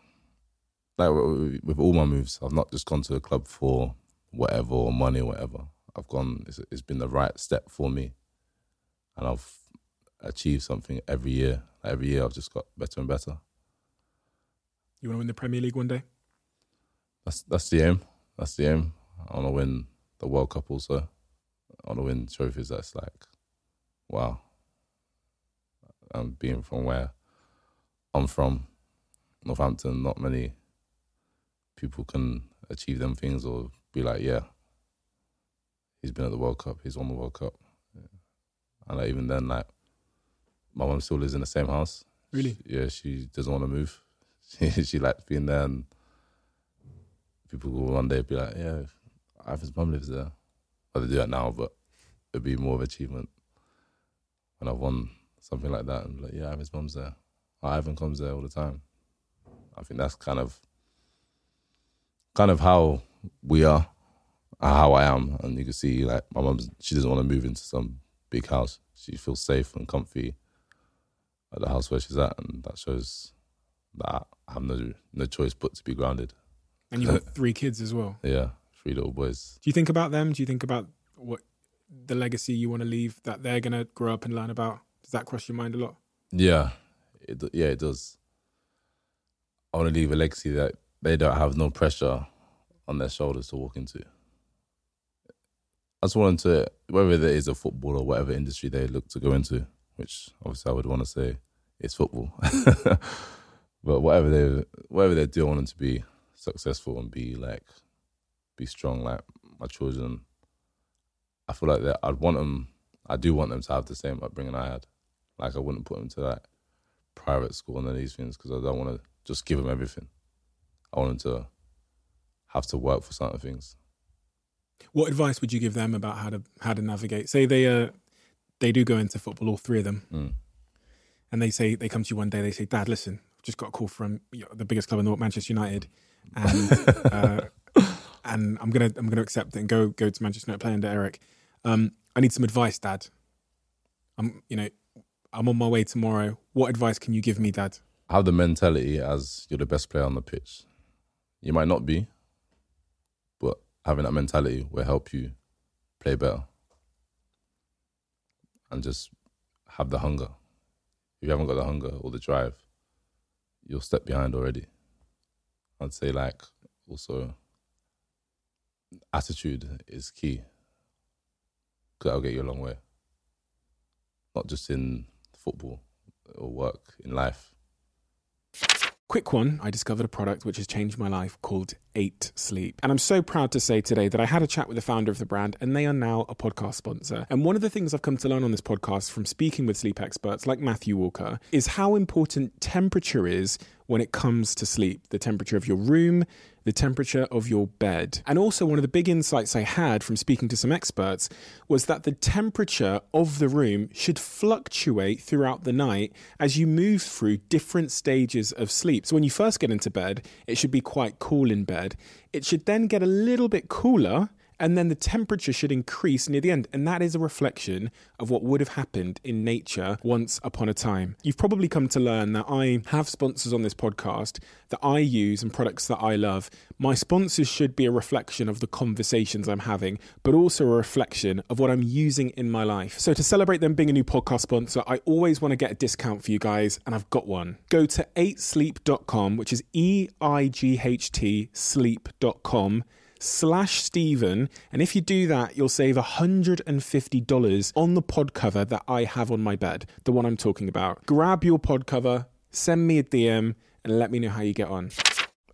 like with all my moves, I've not just gone to a club for whatever or money or whatever. I've gone. It's, it's been the right step for me, and I've achieved something every year. Every year, I've just got better and better. You want to win the Premier League one day? That's that's the aim. That's the aim. I want to win the World Cup also. I want to win trophies. That's like, wow. And being from where I'm from, Northampton, not many people can achieve them things or be like, yeah, he's been at the World Cup. He's won the World Cup. And like, even then, like, my mum still lives in the same house. Really? Yeah, she doesn't want to move. [LAUGHS] She, she likes being there and people will one day be like, yeah, Ivan's mum lives there. Well, they do that now, but it'd be more of an achievement when I've won something like that. And like, yeah, Ivan's mum's there. Ivan comes there all the time. I think that's kind of kind of how we are, how I am, and you can see like my mum's. She doesn't want to move into some big house. She feels safe and comfy at the house where she's at, and that shows that I have no no choice but to be grounded. And you've got [LAUGHS] three kids as well. Yeah, three little boys. Do you think about them? Do you think about what the legacy you want to leave that they're going to grow up and learn about? Does that cross your mind a lot? Yeah, it, yeah, it does. I want to leave a legacy that they don't have no pressure on their shoulders to walk into. I just want to, whether it is a football or whatever industry they look to go into, which obviously I would want to say it's football, [LAUGHS] but whatever they whatever they do, I want them to be successful and be like, be strong. Like my children, I feel like that I'd want them. I do want them to have the same upbringing I had. Like I wouldn't put them to like private school and all these things because I don't want to just give them everything. I want them to have to work for certain things. What advice would you give them about how to how to navigate? Say they uh they do go into football, all three of them, Mm. And they say they come to you one day. They say, "Dad, listen, I've just got a call from you know, the biggest club in the world, Manchester United, and [LAUGHS] uh, and I'm gonna I'm gonna accept it and go go to Manchester United, play under Erik. Um, I need some advice, Dad. I'm you know I'm on my way tomorrow. What advice can you give me, Dad? Have the mentality as you're the best player on the pitch. You might not be, but having that mentality will help you play better. And just have the hunger. If you haven't got the hunger or the drive, you'll step behind already. I'd say like also attitude is key. Cause that'll get you a long way. Not just in football or work, in life. Quick one, I discovered a product which has changed my life called 8 Sleep. And I'm so proud to say today that I had a chat with the founder of the brand and they are now a podcast sponsor. And one of the things I've come to learn on this podcast from speaking with sleep experts like Matthew Walker is how important temperature is when it comes to sleep. The temperature of your room, the temperature of your bed. And also, one of the big insights I had from speaking to some experts was that the temperature of the room should fluctuate throughout the night as you move through different stages of sleep. So, when you first get into bed, it should be quite cool in bed. It should then get a little bit cooler. And then the temperature should increase near the end. And that is a reflection of what would have happened in nature once upon a time. You've probably come to learn that I have sponsors on this podcast that I use and products that I love. My sponsors should be a reflection of the conversations I'm having, but also a reflection of what I'm using in my life. So to celebrate them being a new podcast sponsor, I always want to get a discount for you guys, and I've got one. Go to 8sleep.com, which is E I G H T sleep.com slash Steven. And if you do that, you'll save $150 on the pod cover that I have on my bed, the one I'm talking about. Grab your pod cover, send me a DM, and let me know how you get on.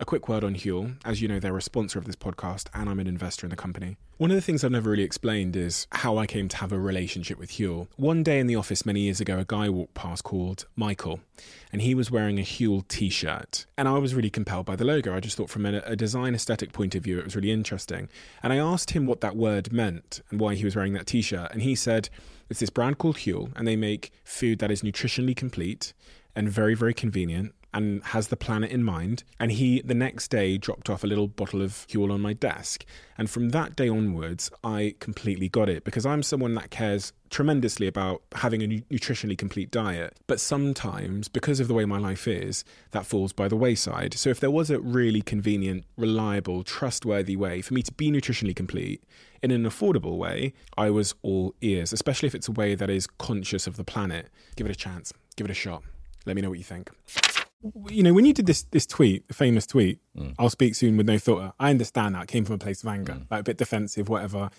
A quick word on Huel. As you know, they're a sponsor of this podcast, and I'm an investor in the company. One of the things I've never really explained is how I came to have a relationship with Huel. One day in the office many years ago, a guy walked past called Michael, and he was wearing a Huel t shirt. And I was really compelled by the logo. I just thought, from a, a design aesthetic point of view, it was really interesting. And I asked him what that word meant and why he was wearing that t shirt. And he said, It's this brand called Huel, and they make food that is nutritionally complete and very, very convenient and has the planet in mind. And he, the next day, dropped off a little bottle of Huel on my desk. And from that day onwards, I completely got it because I'm someone that cares tremendously about having a nutritionally complete diet. But sometimes, because of the way my life is, that falls by the wayside. So if there was a really convenient, reliable, trustworthy way for me to be nutritionally complete, in an affordable way, I was all ears, especially if it's a way that is conscious of the planet. Give it a chance, give it a shot. Let me know what you think. You know, when you did this this tweet, the famous tweet, mm. I'll speak soon with no filter. I understand that it came from a place of anger, mm. like a bit defensive, whatever.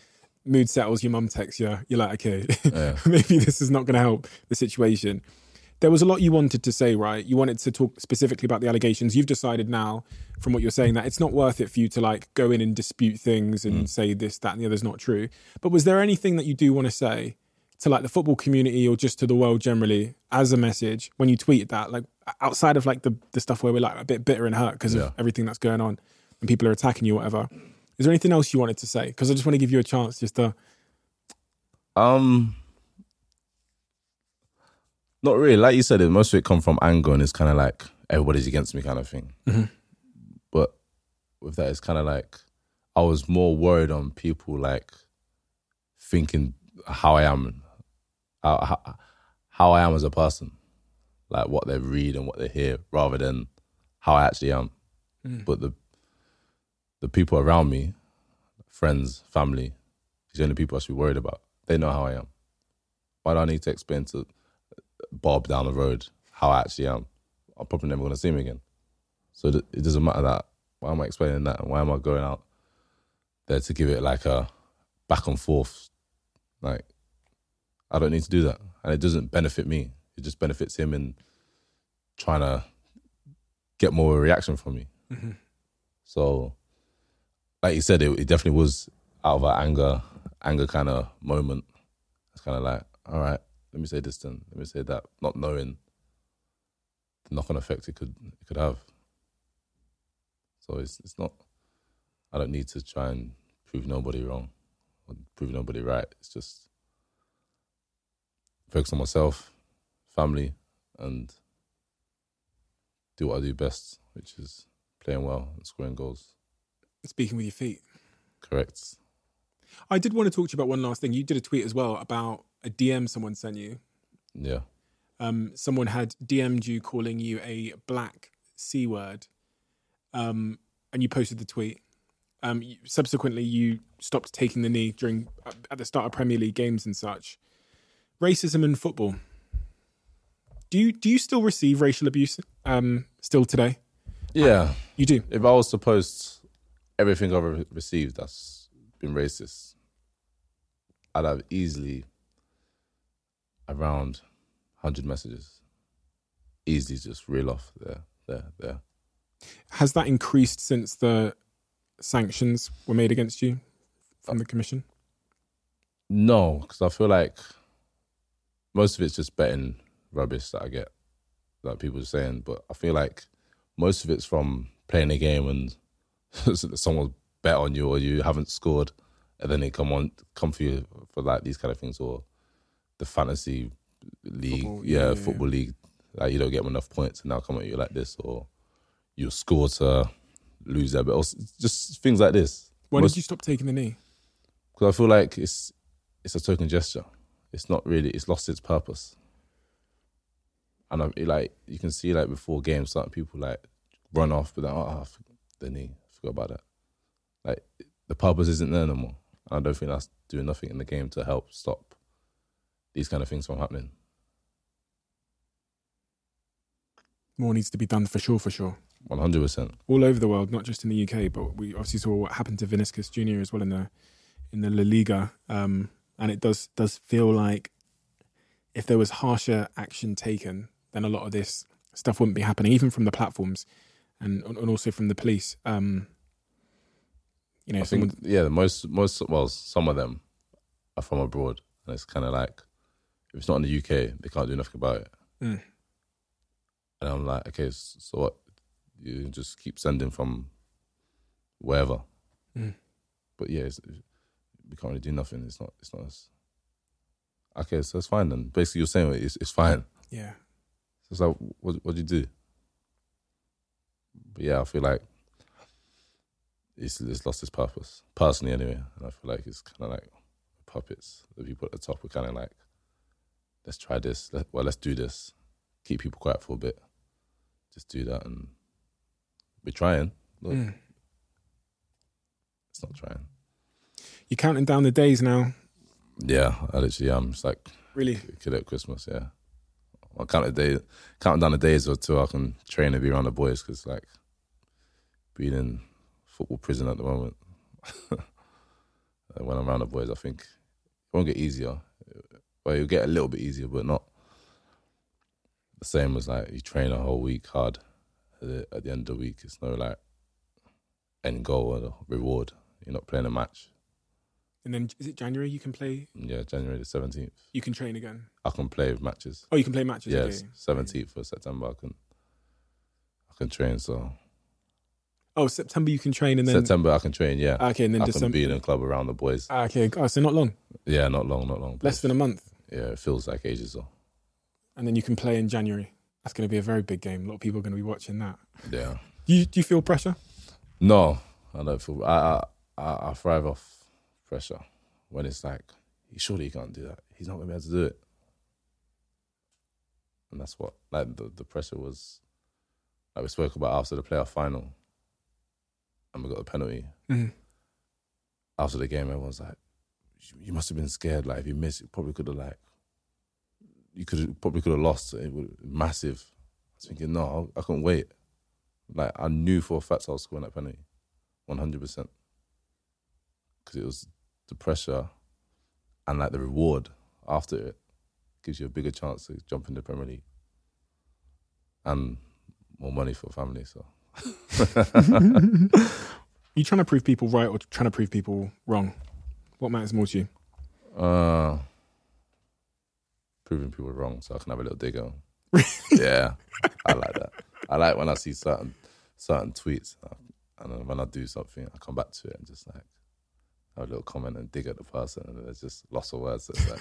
Mood settles, your mum texts you, you're like, okay, [LAUGHS] maybe this is not going to help the situation. There was a lot you wanted to say, right? You wanted to talk specifically about the allegations. You've decided now, from what you're saying, that it's not worth it for you to like go in and dispute things and mm. say this, that, and the other's not true. But was there anything that you do want to say to like the football community or just to the world generally as a message when you tweeted that like outside of like the, the stuff where we're like a bit bitter and hurt because Yeah. of everything that's going on and people are attacking you or whatever is there anything else you wanted to say because i just want to give you a chance just to Um, Not really. Like you said, most of it come from anger and it's kind of like everybody's against me kind of thing. But with that, it's kind of like I was more worried on people like thinking how I am, how, how, how I am as a person, like what they read and what they hear, rather than how I actually am. Mm. But the the people around me, friends, family, these are the only people I should be worried about. They know how I am. Why do I need to explain to Bob down the road how I actually am? I'm probably never going to see him again. So th- it doesn't matter that. Why am I explaining that? And why am I going out there to give it like a back and forth? Like, I don't need to do that. And it doesn't benefit me. It just benefits him in trying to get more reaction from me. Mm-hmm. So, like you said, it, it definitely was out of an anger, anger kind of moment. It's kind of like, all right, let me say this then, let me say that, not knowing the knock-on effect it could it could have. So it's it's not. I don't need to try and prove nobody wrong or prove nobody right. It's just focus on myself, family, and do what I do best, which is playing well and scoring goals. Speaking with your feet. Correct. I did want to talk to you about one last thing. You did a tweet as well about a DM someone sent you. Yeah. Um, someone had DM'd you calling you a black C word, um, and you posted the tweet. Um, you- subsequently, you stopped taking the knee during at the start of Premier League games and such. Racism in football. Do you do you still receive racial abuse um, still today? Yeah. You do. If I was to post everything I've re- received that's been racist, I'd have easily around 100 messages. Easily just reel off there, there, there. Has that increased since the sanctions were made against you from the commission? No, because I feel like most of it's just betting rubbish that I get, that people are saying. But I feel like most of it's from playing a game and [LAUGHS] someone's bet on you or you haven't scored, and then they come on, come for you for like these kind of things or the fantasy league, Football, yeah, yeah, yeah, football league. Like you don't get enough points, and now come at you like this, or you score to lose that, but also just things like this. Why Most- did you stop taking the knee? because I feel like it's it's a token gesture. It's not really. It's lost its purpose. And I it, like you can see like before games, certain people like run off, but then oh, forgot the knee, forgot about that. Like the purpose isn't there no more. And I don't think that's doing nothing in the game to help stop these kind of things from happening. More needs to be done for sure, for sure. One hundred percent. all over the world, not just in the UK, but we obviously saw what happened to Vinicius Junior as well in the in the La Liga, um, and it does does feel like if there was harsher action taken, then a lot of this stuff wouldn't be happening, even from the platforms and and also from the police. Um, you know, I someone, think yeah, the most most well, some of them are from abroad, and it's kind of like if it's not in the UK, they can't do nothing about it. Mm. And I'm like, okay, so what? You just keep sending from wherever. Mm. But yeah, it's, we can't really do nothing. It's not. It's not. As, okay, so it's fine then. Basically, you're saying it's it's fine. yeah, it's like, what what do you do? But yeah, I feel like it's it's lost its purpose personally, anyway. And I feel like it's kind of like puppets. The people at the top are kind of like, let's try this. Let, well, let's do this. Keep people quiet for a bit. Just do that, and we're trying. Look, Mm. it's not trying. you're counting down the days now. Yeah, I literally am. It's like Really, kid at Christmas. Yeah, I count the day, counting down the days or two I can train and be around the boys because like being in football prison at the moment. [LAUGHS] when I'm around the boys, I think it won't get easier. Well, it'll get a little bit easier, but not the same as like you train a whole week hard. At the end of the week, it's no like end goal or reward. You're not playing a match. And then is it January? You can play. Yeah, January the seventeenth, You can train again. I can play matches. Oh, you can play matches. Yes, okay. seventeenth of September. I can, I can train. So Oh, September you can train, and then September I can train. Yeah, okay, and then I can be in a club around the boys. Ah, okay, oh, so not long, Yeah, not long, not long. less than a month. Yeah, it feels like ages though. and then you can play in January. That's going to be a very big game. A lot of people are going to be watching that. Yeah. Do you, do you feel pressure? No, I don't feel. I I, I thrive off pressure when it's like, surely he can't do that. He's not gonna be able to do it. And that's what like the the pressure was. Like we spoke about after the playoff final, and we got the penalty. Mhm. After the game, everyone's like, "You- "You must have been scared. Like if you missed, you probably could have like, you could probably could have lost. It would massive." I was thinking, no, I, I couldn't wait. Like I knew for a fact I was scoring that penalty, one hundred percent, because it was the pressure and like the reward after it gives you a bigger chance to jump into Premier League and more money for family. So [LAUGHS] you trying to prove people right or trying to prove people wrong? What matters more to you? uh, proving people wrong, so I can have a little dig on. yeah, [LAUGHS] I like that. I like when I see certain certain tweets, and when I do something, I come back to it and just like a little comment and dig at the person, and there's just lots of words. Like,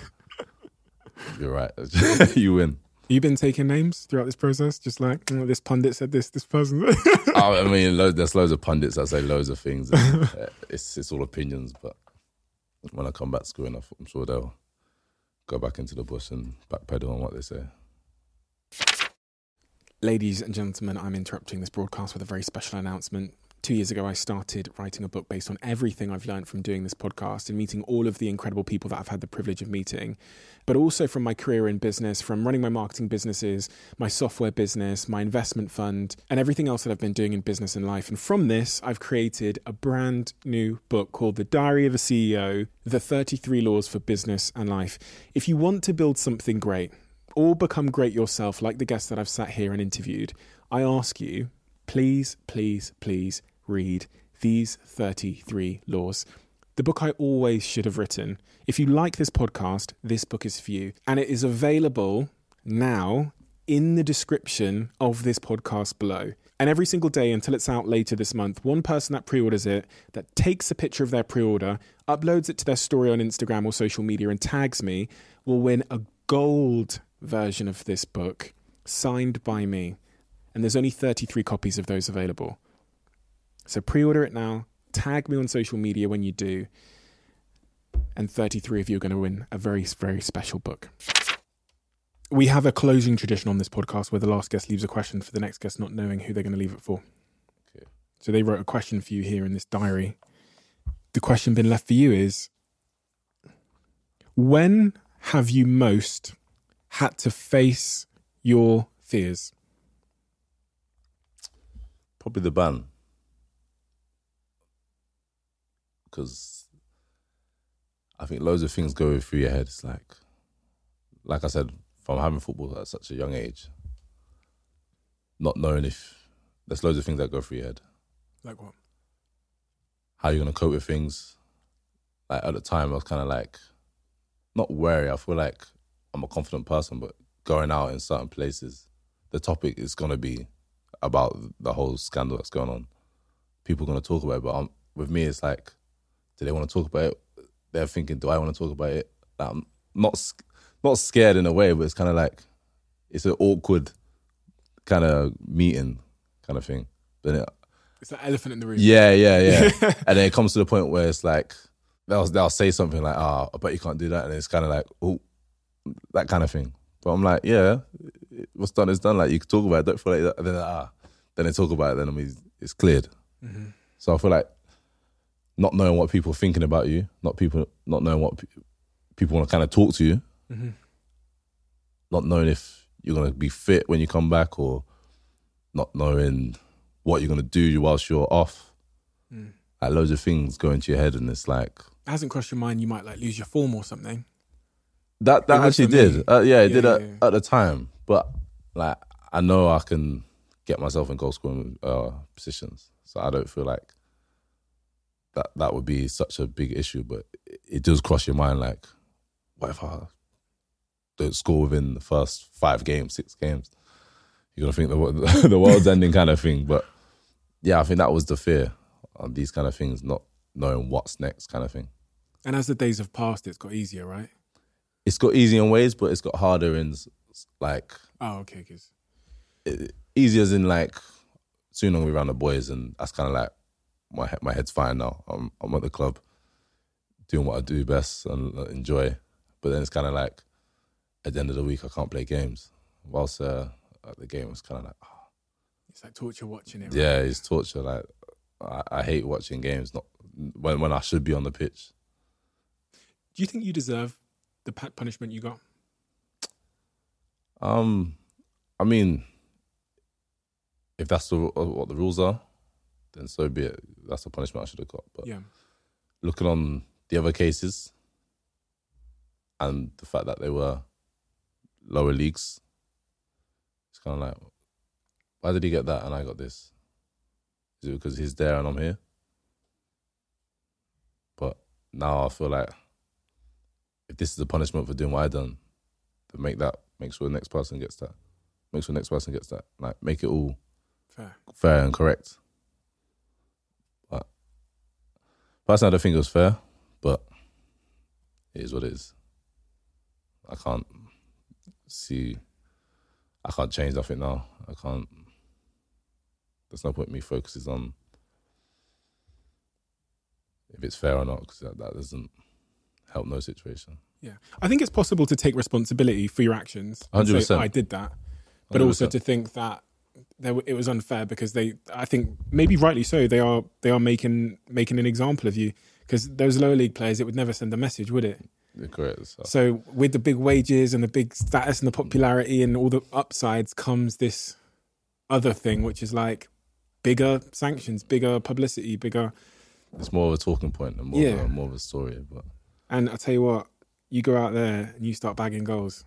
[LAUGHS] you're right, [LAUGHS] you win. You been taking names throughout this process? Just like "Oh, this pundit said this, this person. [LAUGHS] Oh, I mean, there's loads of pundits that say loads of things. And, uh, it's it's all opinions, but when I come back screwing up, I'm sure they'll go back into the bush and backpedal on what they say. Ladies and gentlemen, I'm interrupting this broadcast with a very special announcement. Two years ago, I started writing a book based on everything I've learned from doing this podcast and meeting all of the incredible people that I've had the privilege of meeting, but also from my career in business, from running my marketing businesses, my software business, my investment fund, and everything else that I've been doing in business and life. And from this, I've created a brand new book called The Diary of a CEO The 33 Laws for Business and Life. If you want to build something great, or become great yourself, like the guests that I've sat here and interviewed, I ask you, please, please, please read these 33 laws. The book I always should have written. If you like this podcast, this book is for you. And it is available now in the description of this podcast below. And every single day until it's out later this month, one person that pre orders it, that takes a picture of their pre order, uploads it to their story on Instagram or social media, and tags me, will win a gold version of this book signed by me. And there's only 33 copies of those available. So pre order it now, tag me on social media when you do, and 33 of you are going to win a very, very special book. We have a closing tradition on this podcast where the last guest leaves a question for the next guest, not knowing who they're going to leave it for. Okay. So they wrote a question for you here in this diary. The question been left for you is When have you most had to face your fears? Probably the ban. Because I think loads of things go through your head. It's like, like I said, from having football at such a young age, not knowing if there's loads of things that go through your head. Like what? How you're gonna cope with things. Like at the time, I was kind of like, not wary. I feel like I'm a confident person, but going out in certain places, the topic is gonna be about the whole scandal that's going on. People are gonna talk about it, but um with me, it's like, do they want to talk about it? They're thinking, do I want to talk about it? Like, I'm not not scared in a way, but it's kind of like it's an awkward kind of meeting kind of thing. Then it, It's that elephant in the room. yeah, yeah, yeah. [LAUGHS] and then it comes to the point where it's like they'll they'll say something like, "Ah, I bet you can't do that," and it's kind of like, "Oh, that kind of thing." But I'm like, "Yeah, what's done is done. Like you can talk about it. Don't feel like that." And then ah, then they talk about it. Then I mean, it's cleared. So I feel like not knowing what people are thinking about you, not people, not knowing what pe- people want to kind of talk to you, not knowing if you're gonna be fit when you come back, or not knowing what you're gonna do whilst you're off. Like loads of things go into your head, and it's like It hasn't crossed your mind you might like lose your form or something. that. That It actually did. Uh, yeah, it Yeah, did yeah, at, yeah. at the time. But like, I know I can get myself in goal scoring uh, positions, so I don't feel like that that would be such a big issue. But it, does cross your mind, like, what if I don't score within the first five games, six games? You're gonna think the [LAUGHS] the world's ending, kind of thing. But yeah, I think that was the fear on these kind of things, not knowing what's next, kind of thing. And as the days have passed, it's got easier, right? it's got easier in ways, but it's got harder in like Oh, okay, because easy as in like soon I'm gonna be around the boys, and that's kind of like my he- my head's fine now. I'm I'm at the club, doing what I do best and uh, enjoy. But then it's kind of like at the end of the week I can't play games. Whilst uh, at the game, it's kind of like oh, it's like torture watching it. yeah, it's torture. Like I, I hate watching games. Not when when I should be on the pitch. Do you think you deserve the punishment you got? Um, I mean, if that's the, what the rules are, then so be it. That's the punishment I should have got. But Yeah. looking on the other cases and the fact that they were lower leagues, it's kind of like, why did he get that and I got this? Is it because he's there and I'm here? But now I feel like if this is the punishment for doing what I done, then make that make sure the next person gets that. Make sure the next person gets that. Like make it all Fair. fair and correct. But personally, I don't think it was fair, but it is what it is. I can't see, I can't change nothing now. I can't, there's no point in me focuses on if it's fair or not, because that, that doesn't help no situation. Yeah. I think it's possible to take responsibility for your actions. and say, 100%. I did that. But also 100%. to think that it was unfair because they, I think maybe rightly so, they are they are making making an example of you because those lower league players, it would never send a message, would it? Correct. So, So with the big wages and the big status and the popularity and all the upsides comes this other thing, which is like bigger sanctions, bigger publicity, bigger. it's more of a talking point and more, Yeah. of, a, more of a story. But And I tell you what, you go out there and you start bagging goals.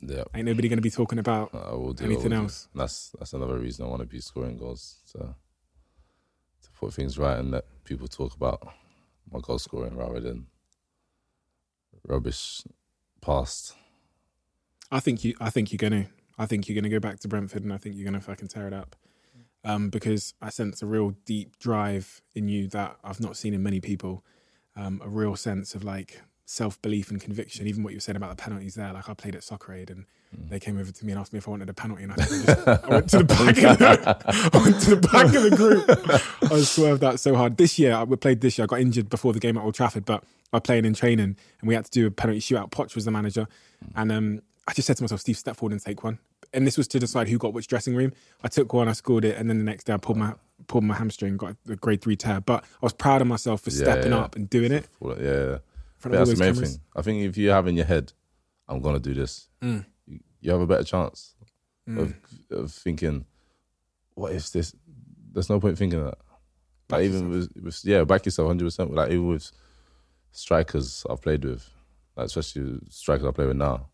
Yeah, Ain't nobody going to be talking about I will do anything else. That's that's another reason I want to be scoring goals to to put things right and let people talk about my goal scoring rather than rubbish past. I think you. I think you're gonna. I think you're gonna go back to Brentford, and I think you're gonna fucking tear it up. Um, because I sense a real deep drive in you that I've not seen in many people. Um, a real sense of like self belief and conviction. Even what you were saying about the penalties there. Like I played at Soccer Aid, and they came over to me and asked me if I wanted a penalty, and I, just, I went to the back. Of the, [LAUGHS] I went to the back of the group. I swerved that so hard. This year, I we played this year. I got injured before the game at Old Trafford, but I played in training, and we had to do a penalty shootout. Poch was the manager, and um, I just said to myself, "Steve, step forward and take one." And this was to decide who got which dressing room. I took one, I scored it, and then the next day I pulled my pulled my hamstring, got a grade three tear. But I was proud of myself for Yeah, stepping yeah. up and doing it. Yeah, front that's the main cameras. thing. I think if you have in your head, I'm gonna do this, Mm. you, you have a better chance of of thinking, what if this? There's no point thinking that. Like even with, with yeah, back yourself 100. percent Like even with strikers I've played with, like especially strikers I play with now,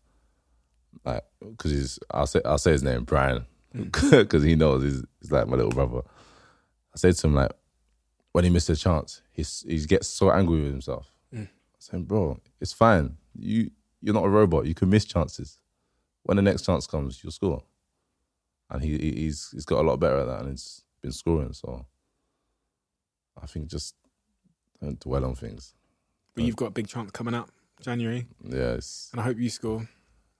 like because he's I'll say I'll say his name Bryan [LAUGHS] because he knows he's, he's like my little brother. I said to him like when he missed a chance, he's he gets so angry with himself. Said, bro, it's fine. You you're not a robot. You can miss chances. When the next chance comes, you'll score. And he he- he's he's got a lot better at that, and he's been scoring. So I think just don't dwell on things. But you've got a big chance coming up January, Yes, and I hope you score.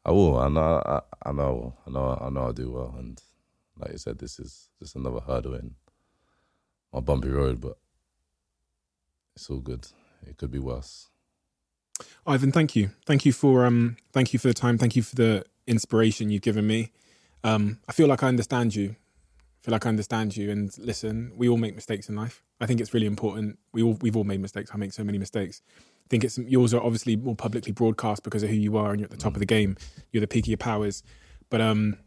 I will. I know. I, I know. I know. I know. I'll do well. And like you said, this is just another hurdle in my bumpy road, but it's all good. It could be worse. Ivan, thank you. Thank you for um thank you for the time. Thank you for the inspiration you've given me. Um I feel like I understand you. I feel like I understand you and listen, we all make mistakes in life. I think it's really important. We all we've all made mistakes. I make so many mistakes. I think it's yours are obviously more publicly broadcast because of who you are and you're at the top of the game. You're the peak of your powers. But um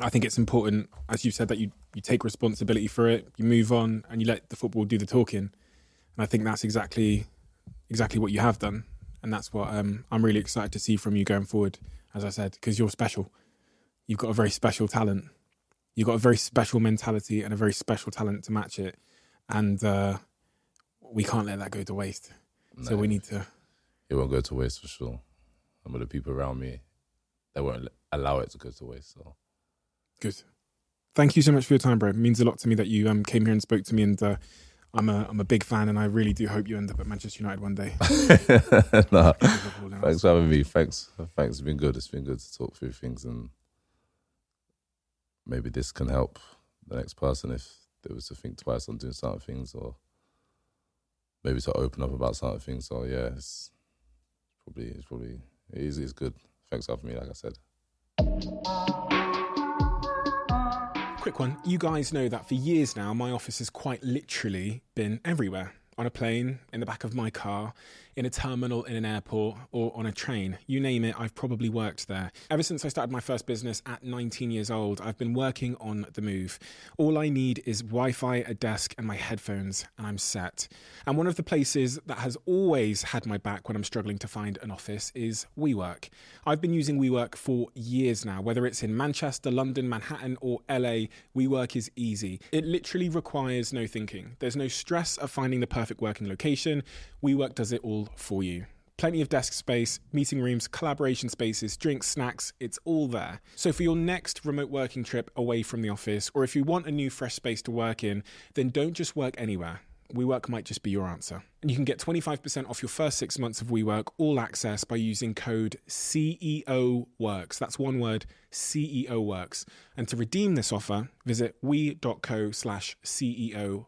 I think it's important, as you said, that you, you take responsibility for it, you move on and you let the football do the talking. And I think that's exactly exactly what you have done, and that's what um, I'm really excited to see from you going forward. As I said, because you're special, you've got a very special talent, you've got a very special mentality and a very special talent to match it, and uh, we can't let that go to waste. So we need to. it won't go to waste for sure. Some of the people around me, they won't allow it to go to waste. So Good. Thank you so much for your time, bro. It means a lot to me that you um, came here and spoke to me, and uh, I'm a I'm a big fan, and I really do hope you end up at Manchester United one day. [LAUGHS] now. thanks for having me. Thanks, thanks. It's been good. It's been good to talk through things, and maybe this can help the next person if they was to think twice on doing certain things, or maybe to open up about certain things. So yeah, it's probably it's probably it is it's good. Thanks for having me. Like I said. Quick one. You guys know that for years now, my office has quite literally been everywhere on a plane, in the back of my car, in a terminal in an airport, or on a train. You name it, I've probably worked there. Ever since I started my first business at 19 years old, I've been working on the move. All I need is Wi Fi, a desk, and my headphones, and I'm set. And one of the places that has always had my back when I'm struggling to find an office is WeWork. I've been using WeWork for years now, whether it's in Manchester, London, Manhattan, or LA, WeWork is easy. It literally requires no thinking. There's no stress of finding the perfect working location. WeWork does it for you. Plenty of desk space, meeting rooms, collaboration spaces, drinks, snacks, it's all there. So, for your next remote working trip away from the office, or if you want a new fresh space to work in, then don't just work anywhere. WeWork might just be your answer. And you can get 25% off your first six months of WeWork All Access by using code CEO Works. That's one word, CEO Works. And to redeem this offer, visit we.co slash CEO.